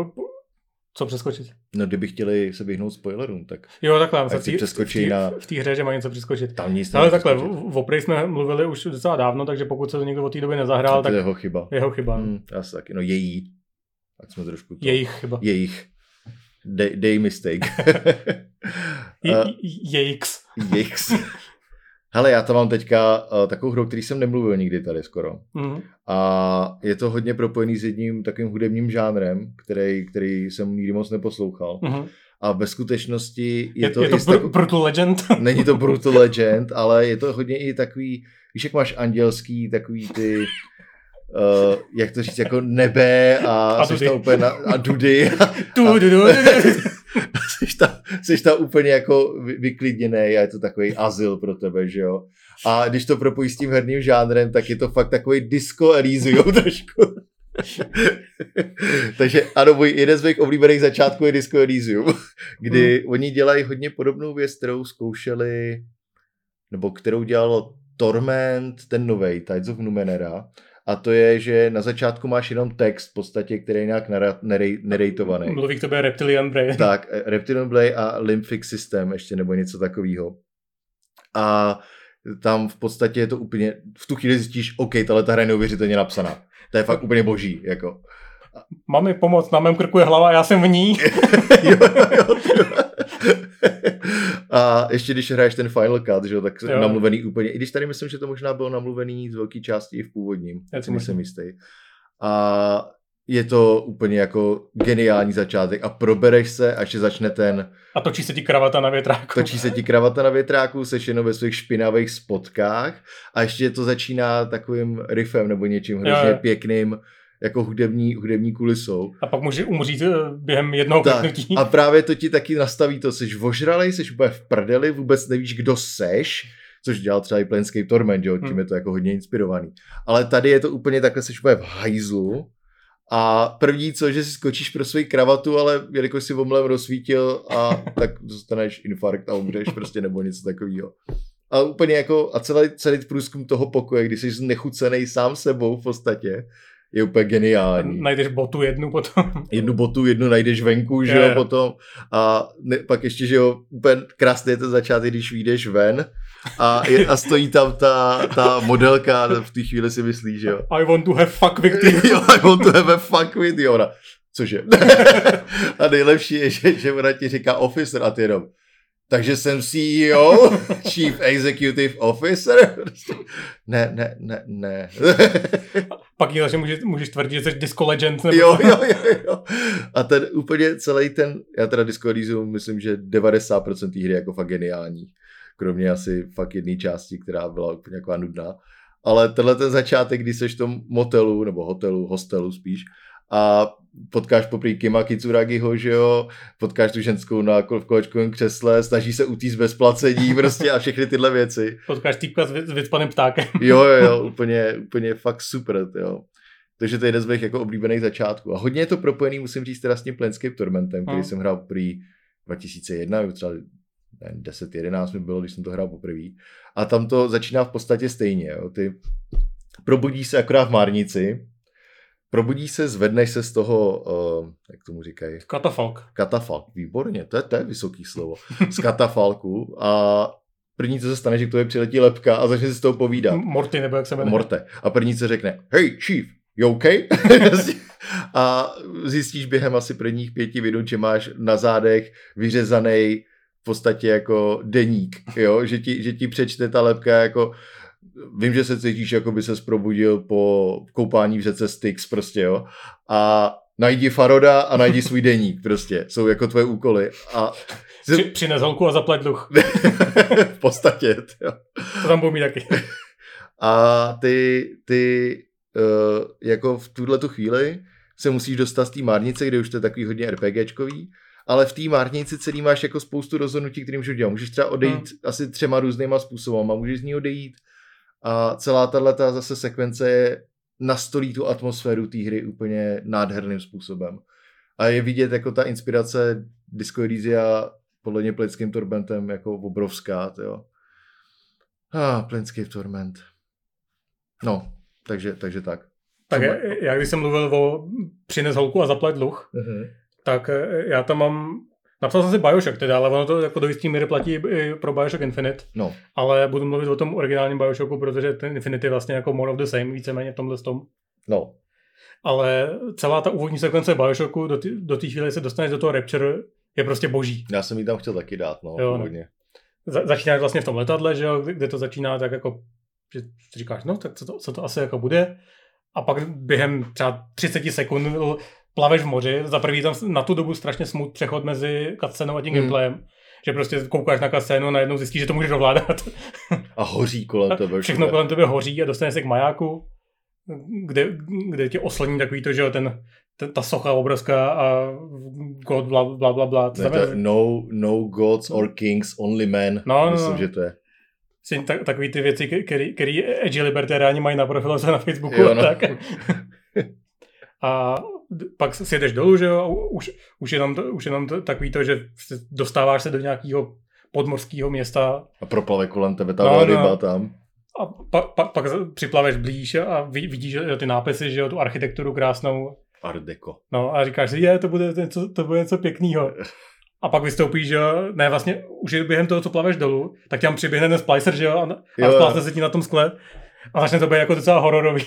Co přeskočit? No, kdyby chtěli se vyhnout spoilerům, tak... Jo, takhle. Tak si přeskočí v na... V té hře, že mají něco přeskočit. Tam nic Ale takhle, v Opry jsme mluvili už docela dávno, takže pokud se to někdo od té doby nezahrál, tak... je jeho chyba. Jeho chyba. Hmm, asi taky, no její. Ať jsme trošku... To... Jejich chyba. Jejich. Day, day mistake. Jejix. Jejix. Hele, já tam mám teďka uh, takovou hru, který jsem nemluvil nikdy tady skoro. Mm. A je to hodně propojený s jedním takovým hudebním žánrem, který, který jsem nikdy moc neposlouchal. Mm. A ve skutečnosti je, je to... Je to br- takový... Brutal Legend? Není to Brutal Legend, ale je to hodně i takový, víš, jak máš andělský, takový ty... Uh, jak to říct, jako nebe a, a dudy. úplně na, a dudy. du, du, jsi, tam, jsi tam úplně jako vyklidněný a je to takový azyl pro tebe, že jo. A když to propojí s tím herním žánrem, tak je to fakt takový disco Elysium trošku. Takže ano, můj jeden z mých oblíbených začátků je Disco Elysium, kdy hmm. oni dělají hodně podobnou věc, kterou zkoušeli, nebo kterou dělalo Torment, ten nový Tides of Numenera, a to je, že na začátku máš jenom text v podstatě, který je nějak nerejtovaný. Mluví k tobě Reptilian Brain. Tak, Reptilian Brain a Lymphic System ještě, nebo něco takového. A tam v podstatě je to úplně, v tu chvíli zjistíš, OK, tahle ta hra je neuvěřitelně napsaná. To je fakt úplně boží, jako. Mami, pomoc, na mém krku je hlava, já jsem v ní. jo, jo, jo. A ještě když hraješ ten Final Cut, že jo, tak jo. namluvený úplně, i když tady myslím, že to možná bylo namluvený z velké části i v původním, já si nejsem jistý. A je to úplně jako geniální začátek a probereš se, až začne ten... A točí se ti kravata na větráku. Točí se ti kravata na větráku, seš jenom ve svých špinavých spotkách a ještě to začíná takovým riffem nebo něčím hrozně pěkným, jako hudební, hudební kulisou. A pak může umřít eh, během jednoho kliknutí. A právě to ti taky nastaví to, jsi vožralej, jsi úplně v prdeli, vůbec nevíš, kdo seš, což dělal třeba i Planescape Torment, jo, tím hmm. je to jako hodně inspirovaný. Ale tady je to úplně takhle, jsi úplně v hajzlu a první co, že si skočíš pro svoji kravatu, ale jelikož si omlem rozsvítil a tak dostaneš infarkt a umřeš prostě nebo něco takového. A úplně jako, a celý, celý průzkum toho pokoje, když jsi nechucený sám sebou v podstatě, je úplně geniální. Najdeš botu jednu potom. Jednu botu, jednu najdeš venku, že jo, potom. A ne, pak ještě, že jo, úplně krásný je to začátek, když vyjdeš ven a, je, a stojí tam ta, ta modelka a v té chvíli si myslíš, že jo. I want to have fuck with you. jo, I want to have a fuck with you. Ona, cože? a nejlepší je, že, že ona ti říká officer a ty jenom, takže jsem CEO, Chief Executive Officer. Ne, ne, ne, ne. Pak je, že můžeš, můžeš tvrdit, že jsi Disco Legend. Nebo... Jo, jo, jo, jo. A ten úplně celý ten, já teda Disco Elysium myslím, že 90% té hry je jako fakt geniální. Kromě asi fakt jedné části, která byla úplně jako nudná. Ale tenhle ten začátek, kdy jsi v tom motelu, nebo hotelu, hostelu spíš, a potkáš poprý Kima Kitsuragiho, že jo, potkáš tu ženskou na v kolečkovém křesle, snaží se utíct bez placení prostě a všechny tyhle věci. Potkáš týpka s vycpaným ptákem. jo, jo, jo, úplně, úplně fakt super, jo. Takže to je jeden z mých jako oblíbených začátků. A hodně je to propojený, musím říct, teda s tím Planescape Tormentem, který hmm. jsem hrál prý 2001, třeba 10-11 mi bylo, když jsem to hrál poprvé. A tam to začíná v podstatě stejně. Jo. Ty probudíš se akorát v Márnici, probudíš se, zvedneš se z toho, uh, jak tomu říkají? Katafalk. Katafalk, výborně, to je, to je vysoký slovo. Z katafalku a první, co se stane, že k tobě přiletí lepka a začne si s tou povídat. Morty, nebo jak se jmenuje. Morte. A první, co řekne, hey, chief, you okay? a zjistíš během asi prvních pěti minut, že máš na zádech vyřezaný v podstatě jako deník, jo? Že, ti, že ti přečte ta lepka jako vím, že se cítíš, jako by se probudil po koupání v řece Styx prostě, jo. A najdi Faroda a najdi svůj deník prostě. Jsou jako tvoje úkoly. A Při, přines holku a zaplet dluh. v podstatě, jo. To tam budu mít taky. A ty, ty uh, jako v tuhle tu chvíli se musíš dostat z té márnice, kde už to je takový hodně RPGčkový, ale v té márnici celý máš jako spoustu rozhodnutí, které můžeš dělat. Můžeš třeba odejít hmm. asi třema různýma způsoby a můžeš z ní odejít a celá tato zase sekvence je nastolí tu atmosféru té hry úplně nádherným způsobem. A je vidět jako ta inspirace Disco Elysia podle mě Planescape Tormentem jako obrovská, jo. Ah, Planescape Torment. No, takže, takže tak. Tak já, já, když jsem mluvil o přines holku a zaplet dluh, uh-huh. tak já tam mám Napsal jsem si Bioshock teda, ale ono to jako do jistý míry platí i pro Bioshock Infinite. No. Ale budu mluvit o tom originálním Bioshocku, protože ten Infinite je vlastně jako more of the same, víceméně v tomhle tom. No. Ale celá ta úvodní sekvence Bioshocku do, do té chvíle se dostaneš do toho Rapture je prostě boží. Já jsem ji tam chtěl taky dát, no. Jo, no. Za, začínáš vlastně v tom letadle, že jo, kde to začíná tak jako, že říkáš, no tak co to, co to asi jako bude. A pak během třeba 30 sekund plaveš v moři, za prvý tam na tu dobu strašně smut přechod mezi cutscenou a tím hmm. gameplayem, že prostě koukáš na cutscénu a najednou zjistíš, že to můžeš ovládat. A hoří kolem tebe. Všechno kolem tebe hoří a dostaneš se k majáku, kde, kde tě osloní takový to, že ten, ten, ta socha obrovská a god bla bla bla bla. Ne, to no, no gods or kings, only men. No, no Myslím, no. že to je. Tak, takový ty věci, které edgy libertáři mají na profilu na Facebooku jo, no. tak. a pak si jedeš dolů, že jo, už, už, jenom, už jenom takový to, že dostáváš se do nějakého podmorského města. A proplave kolem tebe ta no, ryba no. tam. A pa, pa, pak připlaveš blíž a vidíš ty nápisy, že jo, tu architekturu krásnou. Art Deco. No a říkáš si, je, to bude něco, to bude něco pěkného. A pak vystoupíš, že jo, ne, vlastně už je během toho, co plaveš dolů, tak tam přiběhne ten splicer, že jo, a, a splácne se ti na tom skle a začne to být jako docela hororový.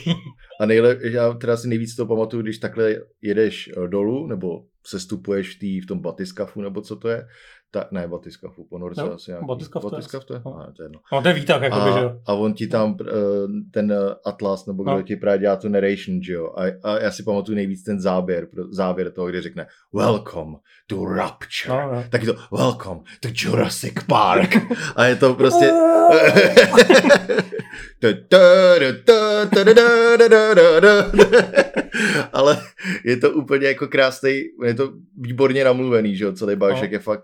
A nejle, já teda si nejvíc to pamatuju, když takhle jedeš eh, dolů, nebo sestupuješ v, tý, v tom batiskafu, nebo co to je, ta, ne, batiskafu, ponorce no, asi nějaký. Batiskaf, batiskaf to je? No. A, to je jedno. No, to je výtak, jako a, by, že jo. A on ti tam, eh, ten eh, Atlas, nebo kdo no. ti právě dělá tu narration, že jo. A, a já si pamatuju nejvíc ten záběr, závěr toho, kde řekne Welcome to Rapture. No, no. Taky to Welcome to Jurassic Park. a je to prostě... Ale je to úplně jako krásný, je to výborně namluvený, že jo, celý no. je fakt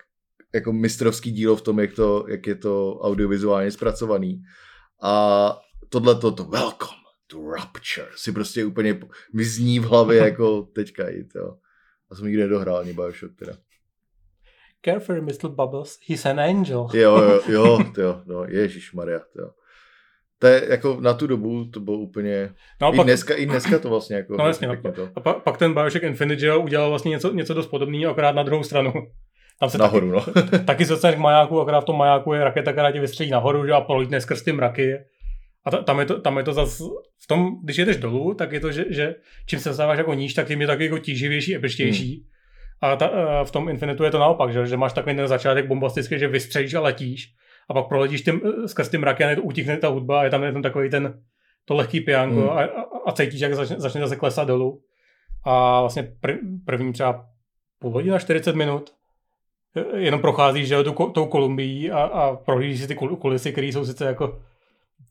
jako mistrovský dílo v tom, jak, to, jak je to audiovizuálně zpracovaný. A tohle to, to welcome to Rapture si prostě úplně mi zní v hlavě jako teďka jít, jo. A jsem nikdy nedohrál ani Bioshock teda. Careful, Mr. Bubbles, he's an angel. jo, jo, jo, jo, no, Ježíš Maria, jo. To je jako na tu dobu to bylo úplně... No, I, pak, dneska, I dneska to vlastně jako... No jasně, no, to. a pak, pak ten Bioshock Infinite jo, udělal vlastně něco, něco dost podobného, akorát na druhou stranu. Tam se nahoru, taky, no. taky se dostaneš k majáku, akorát v tom majáku je raketa, která tě vystřelí nahoru že, a prolítne skrz ty mraky. A ta, tam, je to, tam je to zase, v tom, když jedeš dolů, tak je to, že, že čím se dostáváš jako níž, tak tím je taky jako tíživější, epištější. Hmm. A ta, v tom Infinitu je to naopak, že, že máš takový ten začátek bombastický, že vystřelíš a letíš a pak proletíš tím, skrz ty mraky a utíkne ta hudba a je tam, je tam takový ten, to lehký pianko hmm. a, a, a cítíš, jak začne, začne zase klesat dolů. A vlastně pr, první třeba půl hodina, 40 minut jenom procházíš že, tu, tou Kolumbií a, a prohlížíš si ty kulisy, které jsou sice jako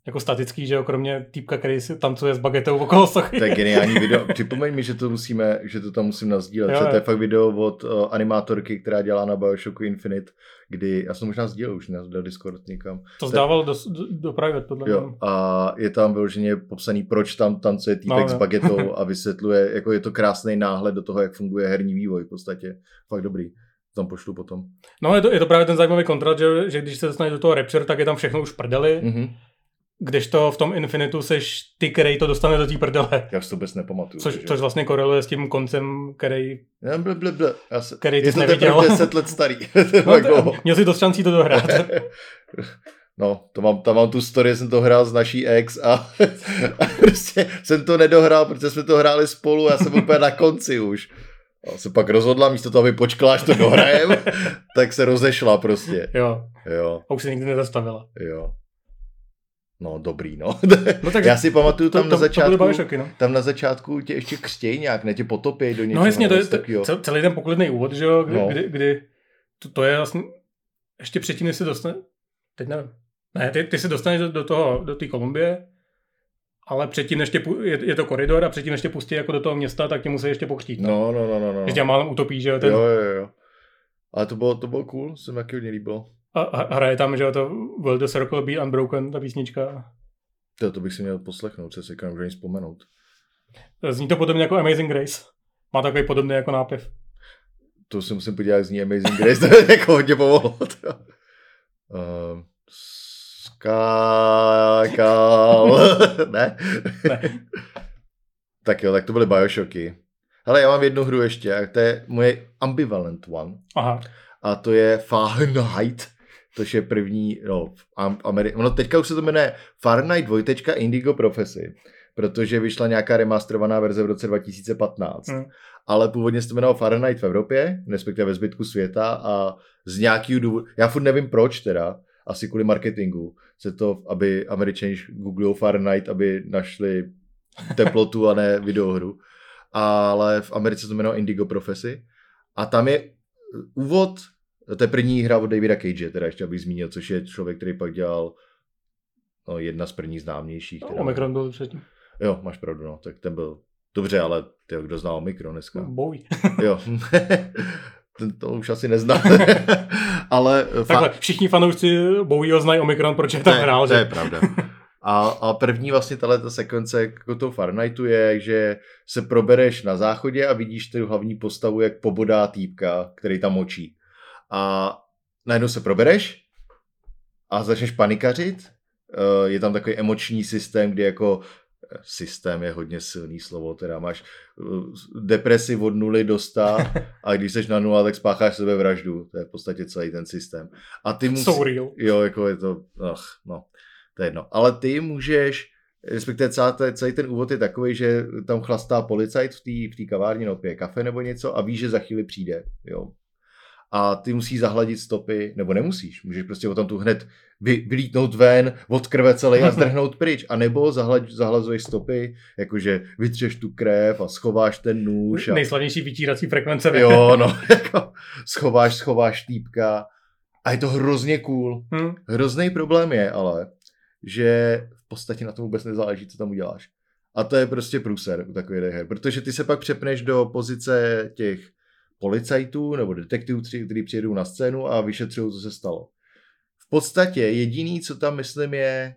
jako statický, že jo, kromě týpka, který si tancuje s bagetou okolo sochy. To je geniální video. Připomeň mi, že to musíme, že to tam musím nazdílet. Jo, to je fakt video od uh, animátorky, která dělá na Bioshocku Infinite, kdy, já jsem možná sdílel už na Discord někam. To zdával do, do, do private, podle jo, mě. A je tam vyloženě popsaný, proč tam tancuje týpek no, s bagetou a vysvětluje, jako je to krásný náhled do toho, jak funguje herní vývoj v podstatě. Fakt dobrý tam pošlu potom. No je to, je to právě ten zajímavý kontrast, že, že když se dostaneš do toho Rapture, tak je tam všechno už prdeli. Mm-hmm. Když to v tom Infinitu seš ty, který to dostane do té prdele. Já si to vůbec nepamatuju. Což, což vlastně koreluje s tím koncem, který... Ja, ble, ble, ble. Já se, který je to neviděl. 10 let starý. no, měl jsi dost šancí to dohrát. No, to mám, tam mám tu story, jsem to hrál s naší ex a, a prostě jsem to nedohrál, protože jsme to hráli spolu a já jsem úplně na konci už. A se pak rozhodla, místo toho, aby počkala, až to dohrajem, tak se rozešla prostě. Jo. Jo. A už se nikdy nezastavila. Jo. No, dobrý, no. no tak Já si pamatuju tam to, na začátku, to šoky, no. tam na začátku tě ještě křtěj nějak, ne tě potopěj do něčeho. No jasně, to je to, celý ten poklidný úvod, že jo, kdy, no. kdy, kdy to, to, je vlastně, ještě předtím, než se dostane, teď nevím, ne, ty, ty se dostaneš do, do toho, do té Kolumbie, ale předtím, než tě, je, je, to koridor a předtím, než tě pustí jako do toho města, tak tě musí ještě pokřtít. No, no, no, no. no. Když tě málem utopí, že jo? Ten... Jo, jo, jo. Ale to bylo, to bylo cool, se mi taky hodně líbilo. A hraje tam, že to Will the Circle Be Unbroken, ta písnička. To, to bych si měl poslechnout, co si můžu ani vzpomenout. Zní to podobně jako Amazing Grace. Má takový podobný jako nápěv. To si musím podívat, jak zní Amazing Grace, to je jako hodně pomohlo. uh, skákal. ne? ne. tak jo, tak to byly Bioshocky. Hele, já mám jednu hru ještě, a to je moje ambivalent one. Aha. A to je Fahrenheit, což je první, no, Ameri- no teďka už se to jmenuje Fahrenheit 2. Indigo Prophecy, protože vyšla nějaká remasterovaná verze v roce 2015. Hmm. Ale původně se to jmenovalo Fahrenheit v Evropě, respektive ve zbytku světa a z nějakého důvodu, já furt nevím proč teda, asi kvůli marketingu, se to, aby američani googlují Fahrenheit, aby našli teplotu a ne videohru. Ale v Americe to jmenuje Indigo Prophecy. A tam je úvod, to je první hra od Davida Cage, teda ještě abych zmínil, což je člověk, který pak dělal no, jedna z prvních známějších. No, Omikron byl předtím. Jo, máš pravdu, no, tak ten byl dobře, ale ty, kdo znal Omikron dneska? Bowie. jo, to už asi nezná. ale... Takhle, fa- všichni fanoušci Bowieho znají Omikron, proč je tam to hrál. To je pravda. A, a první vlastně tahle sekvence jako toho Fahrenheitu je, že se probereš na záchodě a vidíš tu hlavní postavu, jak pobodá týpka, který tam močí. A najednou se probereš a začneš panikařit. Eh, je tam takový emoční systém, kdy jako eh, systém je hodně silný slovo, teda máš eh, depresi od nuly do 100 a když jsi na nula, tak spácháš sebe vraždu. To je v podstatě celý ten systém. A ty musí... So real. Jo, jako je to, ach, no to je jedno. Ale ty můžeš, respektive celý, celý ten úvod je takový, že tam chlastá policajt v té kavárně, no pije kafe nebo něco a ví, že za chvíli přijde, jo. A ty musíš zahladit stopy, nebo nemusíš, můžeš prostě o tam tu hned vy, vylítnout ven, od krve celý a zdrhnout pryč. A nebo zahlad, zahlazuješ stopy, jakože vytřeš tu krev a schováš ten nůž. A... Nejslavnější vytírací frekvence. Jo, no, jako schováš, schováš týpka. A je to hrozně cool. Hmm. Hrozný problém je ale, že v podstatě na tom vůbec nezáleží, co tam uděláš. A to je prostě průser u takových her, protože ty se pak přepneš do pozice těch policajtů nebo detektivů, kteří přijedou na scénu a vyšetřují, co se stalo. V podstatě jediný, co tam myslím, je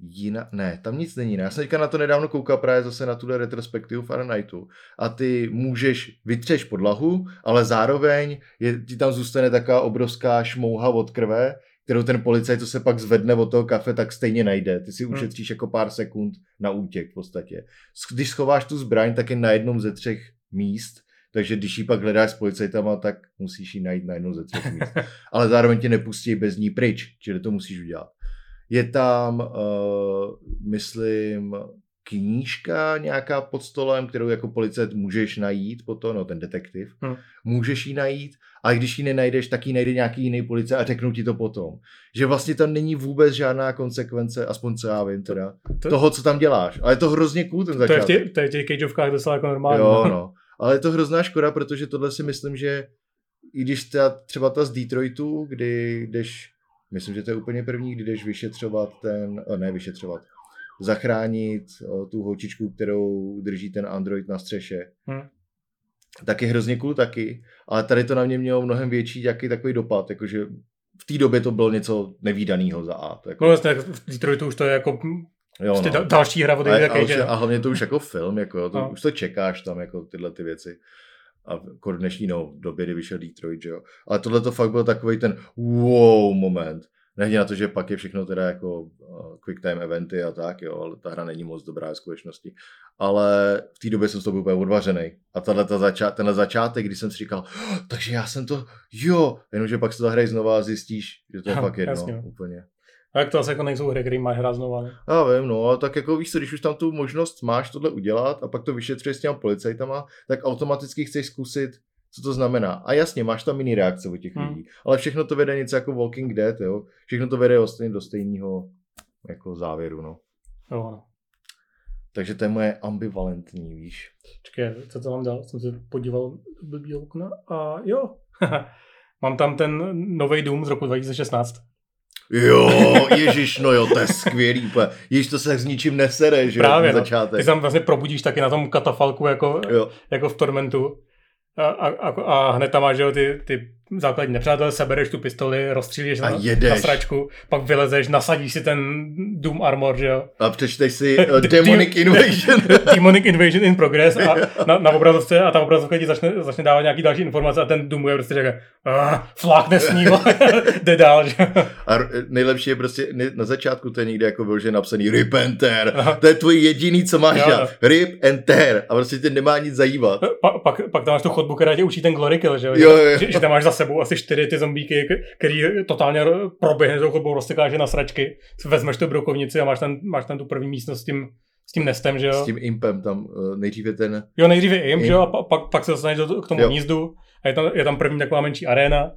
jiná, ne, tam nic není. Já jsem teďka na to nedávno koukal právě zase na tuhle retrospektivu Fahrenheitu a ty můžeš, vytřeš podlahu, ale zároveň je, ti tam zůstane taková obrovská šmouha od krve, kterou ten policajt, co se pak zvedne od toho kafe, tak stejně najde. Ty si hmm. ušetříš jako pár sekund na útěk v podstatě. Když schováš tu zbraň, tak je na jednom ze třech míst, takže když ji pak hledáš s policajtama, tak musíš ji najít na jednom ze třech míst. Ale zároveň tě nepustí bez ní pryč, čili to musíš udělat. Je tam, uh, myslím, knížka nějaká pod stolem, kterou jako policajt můžeš najít potom, no ten detektiv, hmm. můžeš ji najít, ale když ji nenajdeš, tak ji najde nějaký jiný policie a řeknou ti to potom. Že vlastně tam není vůbec žádná konsekvence, aspoň co já vím teda, to, toho, co tam děláš. Ale je to hrozně cool ten začátek. To je v těch, to těch cageovkách docela jako normální. Jo, no. Ale je to hrozná škoda, protože tohle si myslím, že i když ta, třeba ta z Detroitu, kdy jdeš, myslím, že to je úplně první, kdy jdeš vyšetřovat ten, ne vyšetřovat, zachránit o, tu holčičku, kterou drží ten android na střeše. Hmm. Tak je hrozně cool taky, ale tady to na mě mělo mnohem větší jaký takový dopad, jakože v té době to bylo něco nevýdaného za A. Jako... No vlastně v Detroitu už to je jako Jo, prostě no. další hra od a, a, a hlavně to už jako film, jako, to, no. už to čekáš tam, jako tyhle ty věci. A jako dnešní no, době, kdy vyšel Detroit, že jo. Ale tohle to fakt byl takový ten wow moment. Nehledě na to, že pak je všechno teda jako uh, quick time eventy a tak, jo, ale ta hra není moc dobrá v skutečnosti. Ale v té době jsem z toho byl úplně odvařený. A tahle ta zača- tenhle začátek, kdy jsem si říkal, oh, takže já jsem to, jo, jenomže pak se to hraje znova a zjistíš, že to je fakt jedno, jasně. úplně. A jak to asi jako nejsou hry, které máš hrát znova, ne? Já vím, no, ale tak jako víš co, když už tam tu možnost máš tohle udělat a pak to vyšetřuješ s těma policajtama, tak automaticky chceš zkusit co to znamená. A jasně, máš tam jiný reakce od těch hmm. lidí, ale všechno to vede něco jako Walking Dead, jo. Všechno to vede vlastně do stejného jako závěru, no. Jo, no. Takže to je moje ambivalentní, víš. Čekaj, co to mám dál? Jsem se podíval do blbý okna a jo. mám tam ten nový dům z roku 2016. Jo, ježíš, no jo, to je skvělý úplně. Ježíš, to se s ničím nesere, že Právě, jo, no. začátek. Ty tam vlastně probudíš taky na tom katafalku jako, jo. jako v Tormentu a, a, a hned tam máš, že jo, ty, ty základní nepřátel, sebereš tu pistoli, rozstřílíš na, na sračku, pak vylezeš, nasadíš si ten Doom Armor, že jo. A přečteš si uh, Demonic Invasion. Demonic Invasion in Progress a na, na obrazovce a ta obrazovka ti začne, začne dávat nějaký další informace a ten Doom je prostě řekne, flak nesní, jde dál, že A nejlepší je prostě na začátku to je někde jako že napsaný Rip and tear. To je tvůj jediný, co máš jo, Rip and tear. A prostě tě nemá nic zajímat. Pa, pak, pak tam máš tu chodbu, která tě učí ten glory kill, že jo? jo, jo. Že, že, tam máš za sebou asi čtyři ty zombíky, který totálně proběhne tou chodbou, roztekáš na sračky, vezmeš tu brokovnici a máš tam, máš tam tu první místnost s tím, s tím nestem, že jo? S tím impem tam, uh, nejdříve ten... Jo, nejdříve imp, imp. že jo, a pak, pak se dostaneš k tomu hnízdu a je tam, je tam první taková menší arena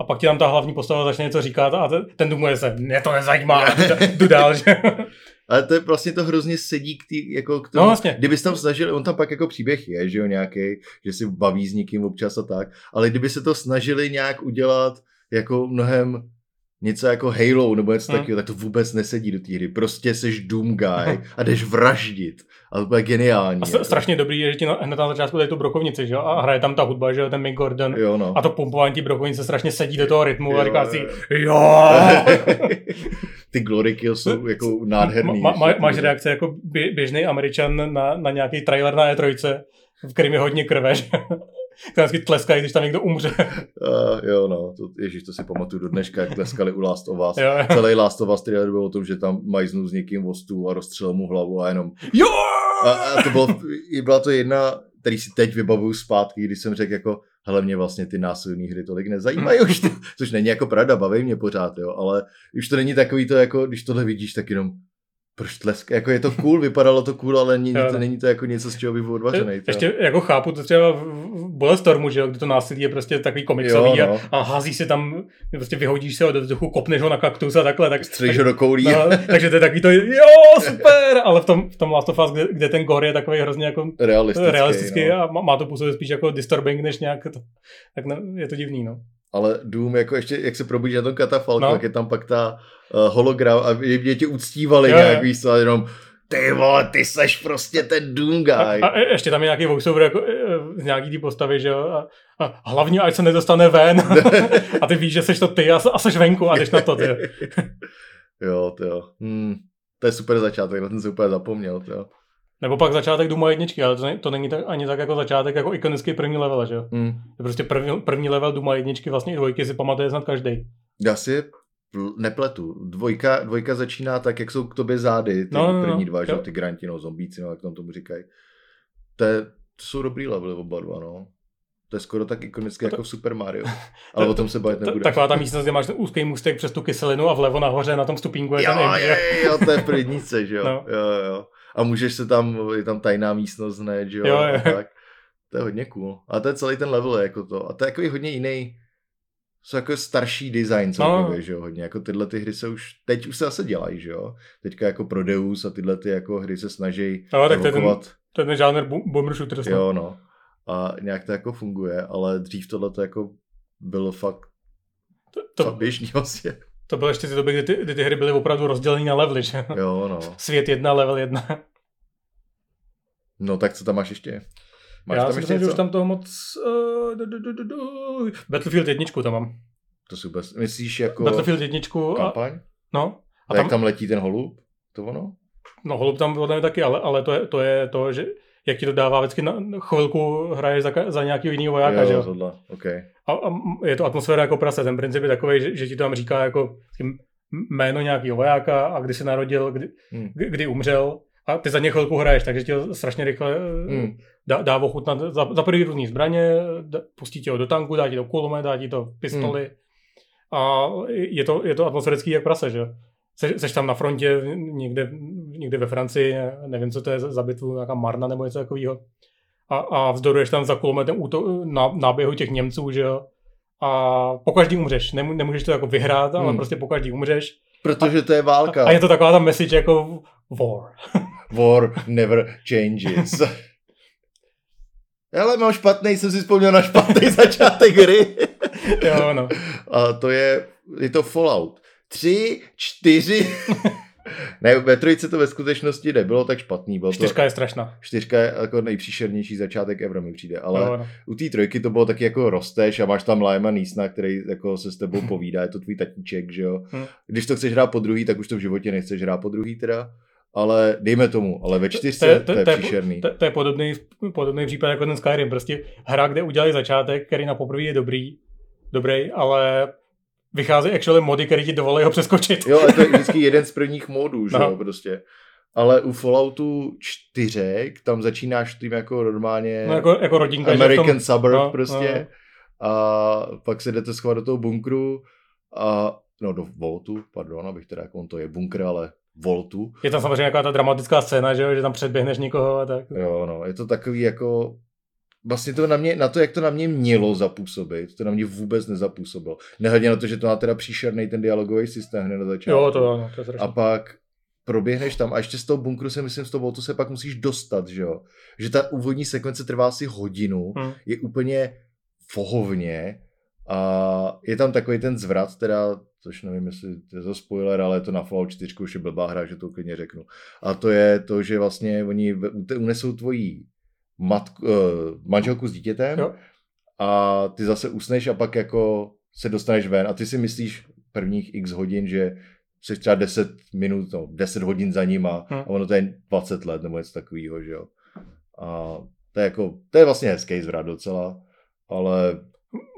a pak ti tam ta hlavní postava začne něco říkat a ten dům se, mě to nezajímá, jdu dál, že? Ale to je vlastně to hrozně sedí k, tý, jako k tomu, no vlastně. kdybys tam snažil, on tam pak jako příběh je, že jo, nějaký, že si baví s někým občas a tak, ale kdyby se to snažili nějak udělat jako mnohem něco jako Halo nebo něco hmm. takového, tak to vůbec nesedí do té hry. Prostě jsi Doom Guy a jdeš vraždit. A to je geniální. A jako. strašně dobrý je, že ti na, hned na začátku dají tu brokovnici, že jo? A hraje tam ta hudba, že jo, ten Mick Gordon. Jo, no. A to pumpování tí brokovnice strašně sedí do toho rytmu jo, a říká si, jo! Ty glory kill jsou jako nádherný. Ma, ma, máš reakce jako běžný američan na, na nějaký trailer na E3, v kterým je hodně krve, že? Vždycky tleskají, když tam někdo umře. Uh, jo, no, to, ježiš, to si pamatuju do dneška, jak tleskali u Last of Us. Jo, jo. Celý Last of Us trailer byl o tom, že tam majznu s někým stůl a rozstřelil mu hlavu a jenom jo! A, a to bylo, byla to jedna, který si teď vybavuju zpátky, když jsem řekl jako, hele, mě vlastně ty násilné hry tolik nezajímají už, to, což není jako pravda, baví mě pořád, jo, ale už to není takový to, jako, když tohle vidíš, tak jenom proč tlesk? Jako je to cool, vypadalo to cool, ale není, to, není to jako něco, z čeho by byl odvařený. Je, ještě jako chápu to třeba v Bulletstormu, že kde to násilí je prostě takový komiksový jo, no. a, a hází se tam, prostě vyhodíš se ho do vzduchu, kopneš ho na kaktus a takhle. Tak, Střelíš ho do koulí. No, takže to je takový to, jo, super, ale v tom, v tom Last of Us, kde, kde ten gore je takový hrozně jako realistický, realistický no. a má, má to působit spíš jako disturbing, než nějak, to, tak ne, je to divný, no ale Doom, jako ještě, jak se probudí na tom katafalku, no. tak je tam pak ta uh, hologram a mě tě uctívali jo, nějak, víš co, jenom ty vole, ty seš prostě ten Doom guy. A, a ještě tam je nějaký voiceover jako, z nějaký té postavy, že jo, a, a hlavně, ať se nedostane ven. a ty víš, že seš to ty a, a seš venku a jdeš na to, ty. jo, to jo. Hmm, to je super začátek, na ten jsem úplně zapomněl, to jo. Nebo pak začátek Duma jedničky, ale to, ne, to není tak, ani tak jako začátek, jako ikonický první level, že jo? Mm. Prostě první, první level Duma jedničky, vlastně i dvojky si pamatuje snad každý. Já si nepletu. Dvojka, dvojka začíná tak, jak jsou k tobě zády, ty no, no, no. první dva, že jo, ty granti, no, zombíci, no, jak tam tomu říkají. To, je, to jsou dobrý levely oba dva, no. To je skoro tak ikonické jako v Super Mario. Ale o tom se bavit nebude. Taková ta místnost, kde máš ten úzký můstek přes tu kyselinu a vlevo nahoře na tom stupínku je jo, ten jo, jo, to je v že jo. No. jo, jo a můžeš se tam, je tam tajná místnost hned, že jo, jo, jo. tak. To je hodně cool. A to je celý ten level, jako to. A to je jako hodně jiný, jsou jako starší design celkově, no. že jo, hodně. Jako tyhle ty hry se už, teď už se zase dělají, že jo. Teďka jako pro Deus a tyhle ty jako hry se snaží no, tak evokovat. To je ten, ten žánr bomber shooter. Jo, no. A nějak to jako funguje, ale dřív tohle to jako bylo fakt, to, to, fakt běžný vlastně. To bylo ještě ty doby, kdy ty, kdy ty hry byly opravdu rozdělené na levely, že? Jo, no. Svět jedna, level jedna. No tak co tam máš ještě? Máš Já tam si ještě myslím, že už tam toho moc... Uh, du. Battlefield jedničku tam mám. To super. Myslíš jako... Battlefield jedničku. Kampaň? A, no. A, a tam, jak tam letí ten holub? To ono? No holub tam podle taky, ale, ale to, je, to je to, že jak ti to dává vždycky na chvilku hraješ za, za nějakého jiného vojáka, jo, že jo? Okay. A, a, je to atmosféra jako prase, ten princip je takový, že, že ti to tam říká jako jméno nějakého vojáka a kdy se narodil, kdy, hmm. kdy umřel a ty za ně chvilku hraješ, takže ti to strašně rychle hmm. dá, dá ochutnat za, za první různý zbraně, dá, pustí tě ho do tanku, dá ti to kulomet, dá ti to pistoli hmm. a je to, je to atmosférický jak prase, že Se, seš tam na frontě někde, někde ve Francii, nevím, co to je za bitvu, nějaká Marna nebo něco takového. A, a vzdoruješ tam za kulometem úto, na, náběhu těch Němců, že jo. A pokaždý umřeš. Nemůžeš to jako vyhrát, ale hmm. prostě pokaždý umřeš. Protože to je válka. A, a je to taková ta message jako war. war never changes. Ale mám špatný, jsem si vzpomněl na špatný začátek hry. jo, no. A to je, je to Fallout. Tři, čtyři, Ne, ve trojice to ve skutečnosti nebylo tak špatný. Bylo čtyřka to, je strašná. Čtyřka je jako nejpříšernější začátek ever mi přijde, ale no, no. u té trojky to bylo taky jako rosteš a máš tam Lajma Nísna, který jako se s tebou povídá, je to tvůj tatíček, že jo. Hmm. Když to chceš hrát po druhý, tak už to v životě nechceš hrát po druhý teda ale dejme tomu, ale ve čtyřce to, to, to, to je příšerný. To, to je podobný, podobný případ jako ten Skyrim, prostě hra, kde udělali začátek, který na poprvé je dobrý, dobrý, ale vychází actually mody, který ti dovolí ho přeskočit. Jo, ale to je vždycky jeden z prvních modů, že no. jo, prostě. Ale u Falloutu 4, tam začínáš tím jako normálně no, jako, jako rodinka, American tom... suburb no, prostě. No. A pak se jdete schovat do toho bunkru a no do Voltu, pardon, abych teda, jako on to je bunkr, ale Voltu. Je tam samozřejmě nějaká ta dramatická scéna, že, jo, že tam předběhneš někoho a tak. Jo, no, je to takový jako vlastně to na mě, na to, jak to na mě mělo zapůsobit, to na mě vůbec nezapůsobilo. Nehledě na to, že to má teda příšerný ten dialogový systém hned na začátku. Jo, to ano, to je A pak proběhneš tam a ještě z toho bunkru se myslím, z toho voltu se pak musíš dostat, že jo. Že ta úvodní sekvence trvá asi hodinu, hmm. je úplně fohovně a je tam takový ten zvrat, teda, což nevím, jestli je to spoiler, ale je to na Fallout 4 už je blbá hra, že to klidně řeknu. A to je to, že vlastně oni unesou tvojí matku, uh, manželku s dítětem jo. a ty zase usneš a pak jako se dostaneš ven a ty si myslíš prvních x hodin, že jsi třeba 10 minut, no, 10 hodin za ním a, hmm. a ono to je 20 let nebo něco takového, že jo. A to je jako, to je vlastně hezký zvrat docela, ale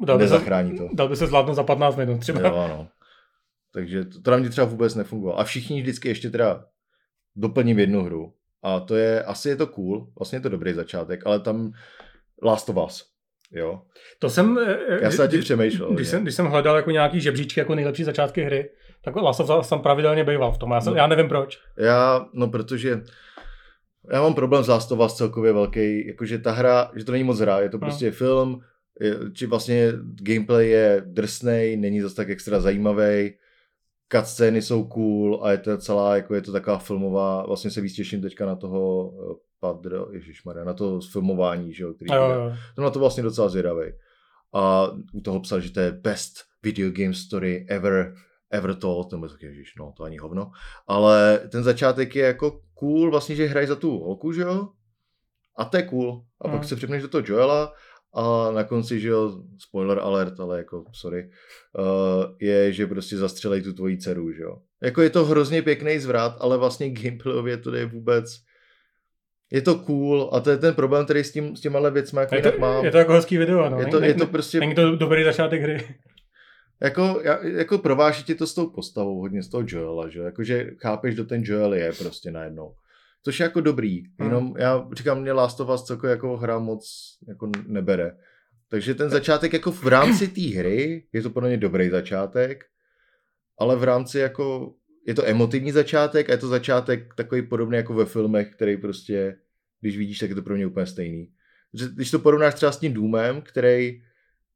dal nezachrání se, to. Dal by se zvládnout za 15 minut třeba. Jo, ano. Takže to, to na mě třeba vůbec nefungovalo. A všichni vždycky ještě teda doplním jednu hru. A to je, asi je to cool, vlastně je to dobrý začátek, ale tam Last of Us, jo. To jsem... Já jsem tím přemýšlel. Když jsem, když jsem hledal jako nějaký žebříčky jako nejlepší začátky hry, tak Last of Us jsem pravidelně býval v tom. Já, jsem, no, já nevím proč. Já, no protože já mám problém s Last of Us celkově velký, jakože ta hra, že to není moc hra, je to no. prostě no. film, je, či vlastně gameplay je drsnej, není zase tak extra zajímavý, cutscény jsou cool a je to celá, jako je to taková filmová, vlastně se víc těším teďka na toho eh, Padro, ježišmarja, na to filmování, že jo, který jo, jo. Jsem na to vlastně docela zvědavý. A u toho psal, že to je best video game story ever, ever told, nebo tak ježiš, no to ani hovno. Ale ten začátek je jako cool, vlastně, že hrají za tu holku, že jo? A to je cool. A hmm. pak se připneš do toho Joela a na konci, že jo, spoiler alert, ale jako, sorry, uh, je, že prostě zastřelej tu tvoji dceru, že jo. Jako je to hrozně pěkný zvrat, ale vlastně gameplayově to je vůbec, je to cool a to je ten problém, který s, tím, s těma věcmi jako je to, mám. Je to jako hezký video, no. Je to, je to prostě... Není to dobrý začátek hry. Jako, jako prováží ti to s tou postavou hodně z toho Joela, že Jakože chápeš, do ten Joel je prostě najednou což je jako dobrý, hmm. jenom já říkám, mě Last of Us celkově jako hra moc jako nebere. Takže ten začátek jako v rámci té hry, je to podle mě dobrý začátek, ale v rámci jako, je to emotivní začátek a je to začátek takový podobný jako ve filmech, který prostě, když vidíš, tak je to pro mě úplně stejný. Když to porovnáš třeba s tím Doomem, který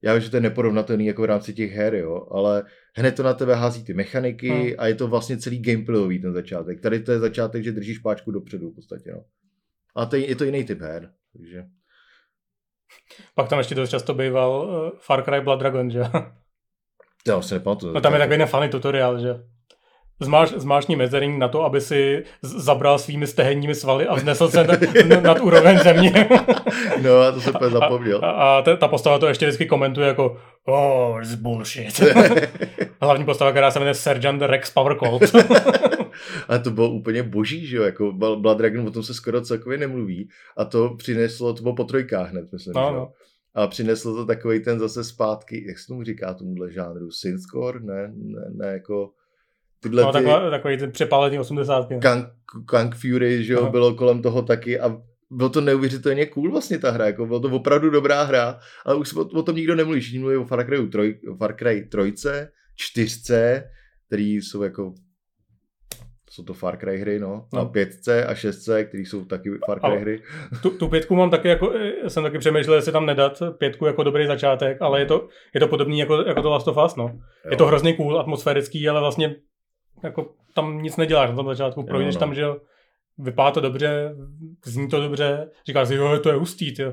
já vím, že to je neporovnatelný jako v rámci těch her, jo, ale hned to na tebe hází ty mechaniky hmm. a je to vlastně celý gameplayový ten začátek. Tady to je začátek, že držíš páčku dopředu v podstatě, no. A to je, je to jiný typ her, takže... Pak tam ještě dost často býval uh, Far Cry Blood Dragon, že? Já si nepamatuju. No tam je takový nefaný tutoriál, že? Zmáš, zmášní mezering na to, aby si zabral svými stehenními svaly a vznesl se nad, nad úroveň země. no, a to jsem úplně zapomněl. A, a ta, ta postava to ještě vždycky komentuje jako oh, it's bullshit. Hlavní postava, která se jmenuje Sergeant Rex Power Cold. a to bylo úplně boží, že jo, jako Blood Dragon, o tom se skoro celkově nemluví. A to přineslo, to bylo po trojkách hned, myslím, no, že? No. A přineslo to takový ten zase zpátky, jak se tomu říká tomuhle žánru, synthcore, ne, ne, ne jako tyhle no, ty... Taková, takový ten přepálený 80. Kang, Kang Fury, že jo, bylo kolem toho taky a bylo to neuvěřitelně cool vlastně ta hra, jako bylo to opravdu dobrá hra, ale už o, o tom nikdo nemluví, všichni mluví o Far Cry, troj, Far Cry trojce, čtyřce, který jsou jako jsou to Far Cry hry, no. no. A pětce a šestce, který jsou taky Far Cry hry. Tu, tu pětku mám taky jako, eh, jsem taky přemýšlel, jestli tam nedat pětku jako dobrý začátek, ale je to, je to podobný jako, jako to Last of Us, no. Jo. Je to hrozně cool, atmosférický, ale vlastně jako tam nic neděláš na tom začátku, projdeš no. tam, že jo, vypadá to dobře, zní to dobře, říkáš si, jo, to je hustý, jo.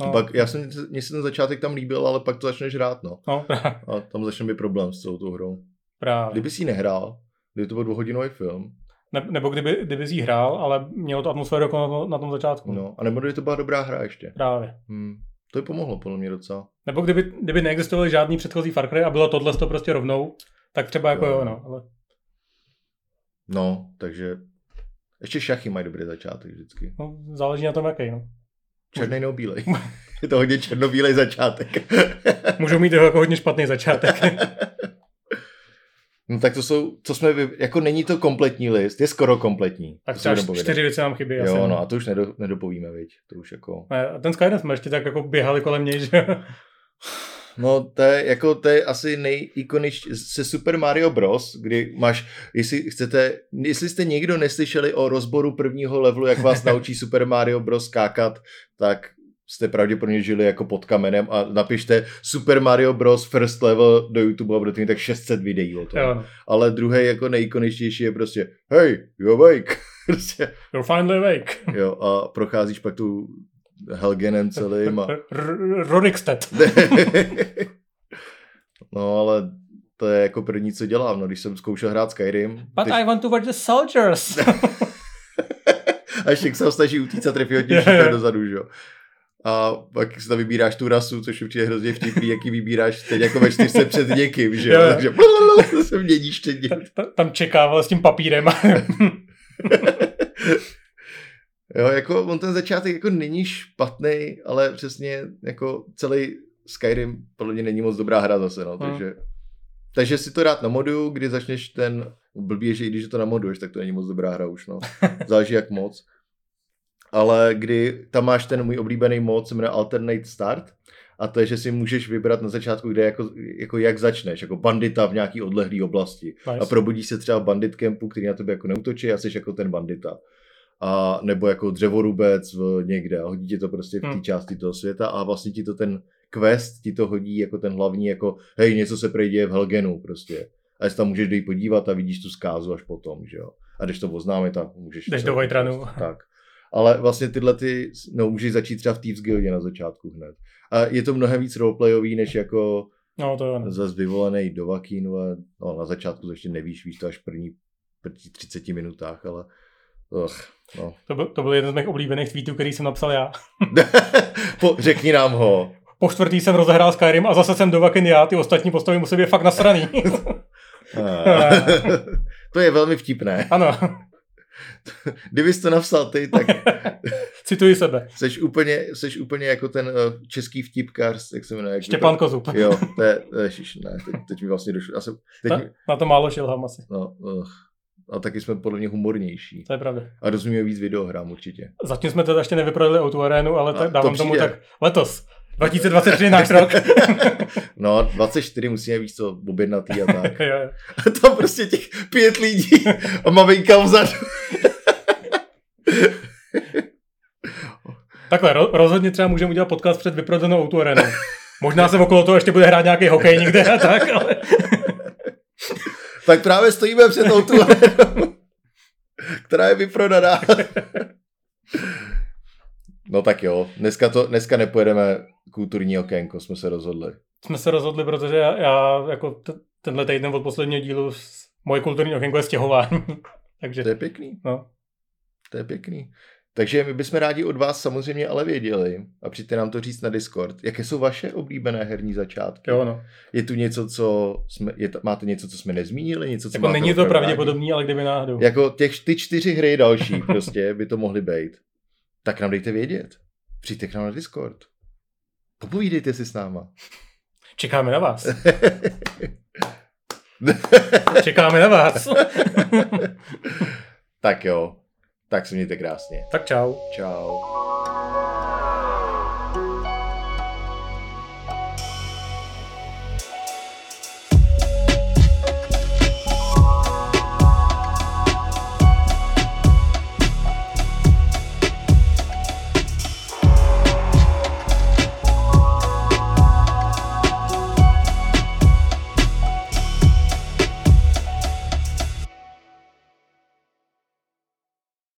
No. Pak, já jsem, mně se ten začátek tam líbil, ale pak to začneš hrát, no. no. A tam začne být problém s celou tou hrou. Právě. Kdyby si ji nehrál, kdyby to byl dvouhodinový film, Ne, nebo kdyby, kdyby jsi hrál, ale mělo to atmosféru jako na, na tom začátku. No, a nebo kdyby to byla dobrá hra ještě. Právě. Hmm. To by pomohlo podle mě docela. Nebo kdyby, kdyby neexistovaly žádný předchozí Far Cry a bylo tohle to prostě rovnou, tak třeba jako jo, jo no. Ale... No, takže ještě šachy mají dobrý začátek vždycky. No, záleží na tom, jaký, no. Černý nebo bílej. Je to hodně černobílej začátek. Můžou mít jako hodně špatný začátek. No tak to jsou, co jsme, jako není to kompletní list, je skoro kompletní. Tak třeba čtyři věci nám chybí. Jo, asi, no a to už nedo, nedopovíme, viď, to už jako. A ten Skyrim jsme ještě tak jako běhali kolem něj, že No to je, jako, to je asi nejikoničtější se Super Mario Bros., kdy máš, jestli chcete, jestli jste někdo neslyšeli o rozboru prvního levelu, jak vás naučí Super Mario Bros. skákat, tak jste pravděpodobně žili jako pod kamenem a napište Super Mario Bros. first level do YouTube a budete mít tak 600 videí o tom. Jo. Ale druhý jako nejikoničtější je prostě hey, you're awake. prostě, you're finally awake. jo, a procházíš pak tu Helgenem celým. A... Rorikstedt. no ale to je jako první, co dělám, no, když jsem zkoušel hrát Skyrim. But. I want to watch the soldiers. a ještě se ho snaží utíct a trefí hodně yeah. dozadu, že jo. A pak si tam vybíráš tu rasu, což určitě hrozně vtipný, jaký vybíráš teď jako ve čtyřce před někým, že jo. Takže se měníš teď. Tam čekával s tím papírem. Jo, jako on ten začátek jako není špatný, ale přesně jako celý Skyrim podle mě není moc dobrá hra zase, no, hmm. takže takže si to rád na modu, kdy začneš ten, blbě, že i když to namoduješ, tak to není moc dobrá hra už, no. Záleží jak moc. Ale kdy tam máš ten můj oblíbený mod, se jmenuje Alternate Start, a to je, že si můžeš vybrat na začátku, kde jako, jako jak začneš, jako bandita v nějaký odlehlé oblasti. Nice. A probudíš se třeba v bandit campu, který na tebe jako neutočí a jsi jako ten bandita a nebo jako dřevorubec v někde a hodí ti to prostě v té hmm. části toho světa a vlastně ti to ten quest ti to hodí jako ten hlavní jako hej, něco se prejde v Helgenu prostě. A jestli tam můžeš dojít podívat a vidíš tu zkázu až potom, že jo. A když to oznámit, tak můžeš... Jdeš do Vajtranu. Tak. Ale vlastně tyhle ty, no můžeš začít třeba v Thieves Guildě na začátku hned. A je to mnohem víc roleplayový, než jako no, to je. zase vyvolený do Vakínu a no, na začátku to ještě nevíš, víš to až první, první 30 minutách, ale Ugh, no. to, byl, to byl jeden z mých oblíbených tweetů, který jsem napsal já. po, řekni nám ho. Po čtvrtý jsem rozehrál Skyrim a zase jsem do Vakin já, ty ostatní postavy musí být fakt nasraný. to je velmi vtipné. Ano. Kdybys to napsal ty, tak... Cituji sebe. Seš úplně, seš úplně jako ten uh, český vtipkář, jak se jmenuje. Štěpán Kozub. Jo, to je, ježiš, ne, teď, teď mi vlastně došlo. Asi, teď na, mi... na to málo šilhám asi. No, uh, a taky jsme podle mě humornější. To je pravda. A rozumíme víc videohrám určitě. Zatím jsme to ještě nevyprodali o tu arénu, ale tak dávám to tomu tak letos. 2023 náš rok. no, 24 musíme víc co objednatý a tak. A tam prostě těch pět lidí a maminka vzadu. Takhle, rozhodně třeba můžeme udělat podcast před vyprodanou Outu. Možná se okolo toho ještě bude hrát nějaký hokej někde a tak, ale tak právě stojíme před tou tu která je vyprodaná. no tak jo, dneska, to, dneska nepojedeme kulturní okénko, jsme se rozhodli. Jsme se rozhodli, protože já, já jako t- tenhle týden od posledního dílu moje kulturní okénko je stěhování. Takže, to je pěkný. No. To je pěkný. Takže my bychom rádi od vás samozřejmě ale věděli a přijďte nám to říct na Discord. Jaké jsou vaše oblíbené herní začátky? Jo, no. Je tu něco, co jsme, je, máte něco, co jsme nezmínili? Něco, co jako není to pravděpodobný, rádi? ale kdyby náhodou. Jako těch, ty čtyři hry další prostě by to mohly být. Tak nám dejte vědět. Přijďte k nám na Discord. Popovídejte si s náma. Čekáme na vás. Čekáme na vás. tak jo. Tak se mějte krásně. Tak čau. Čau.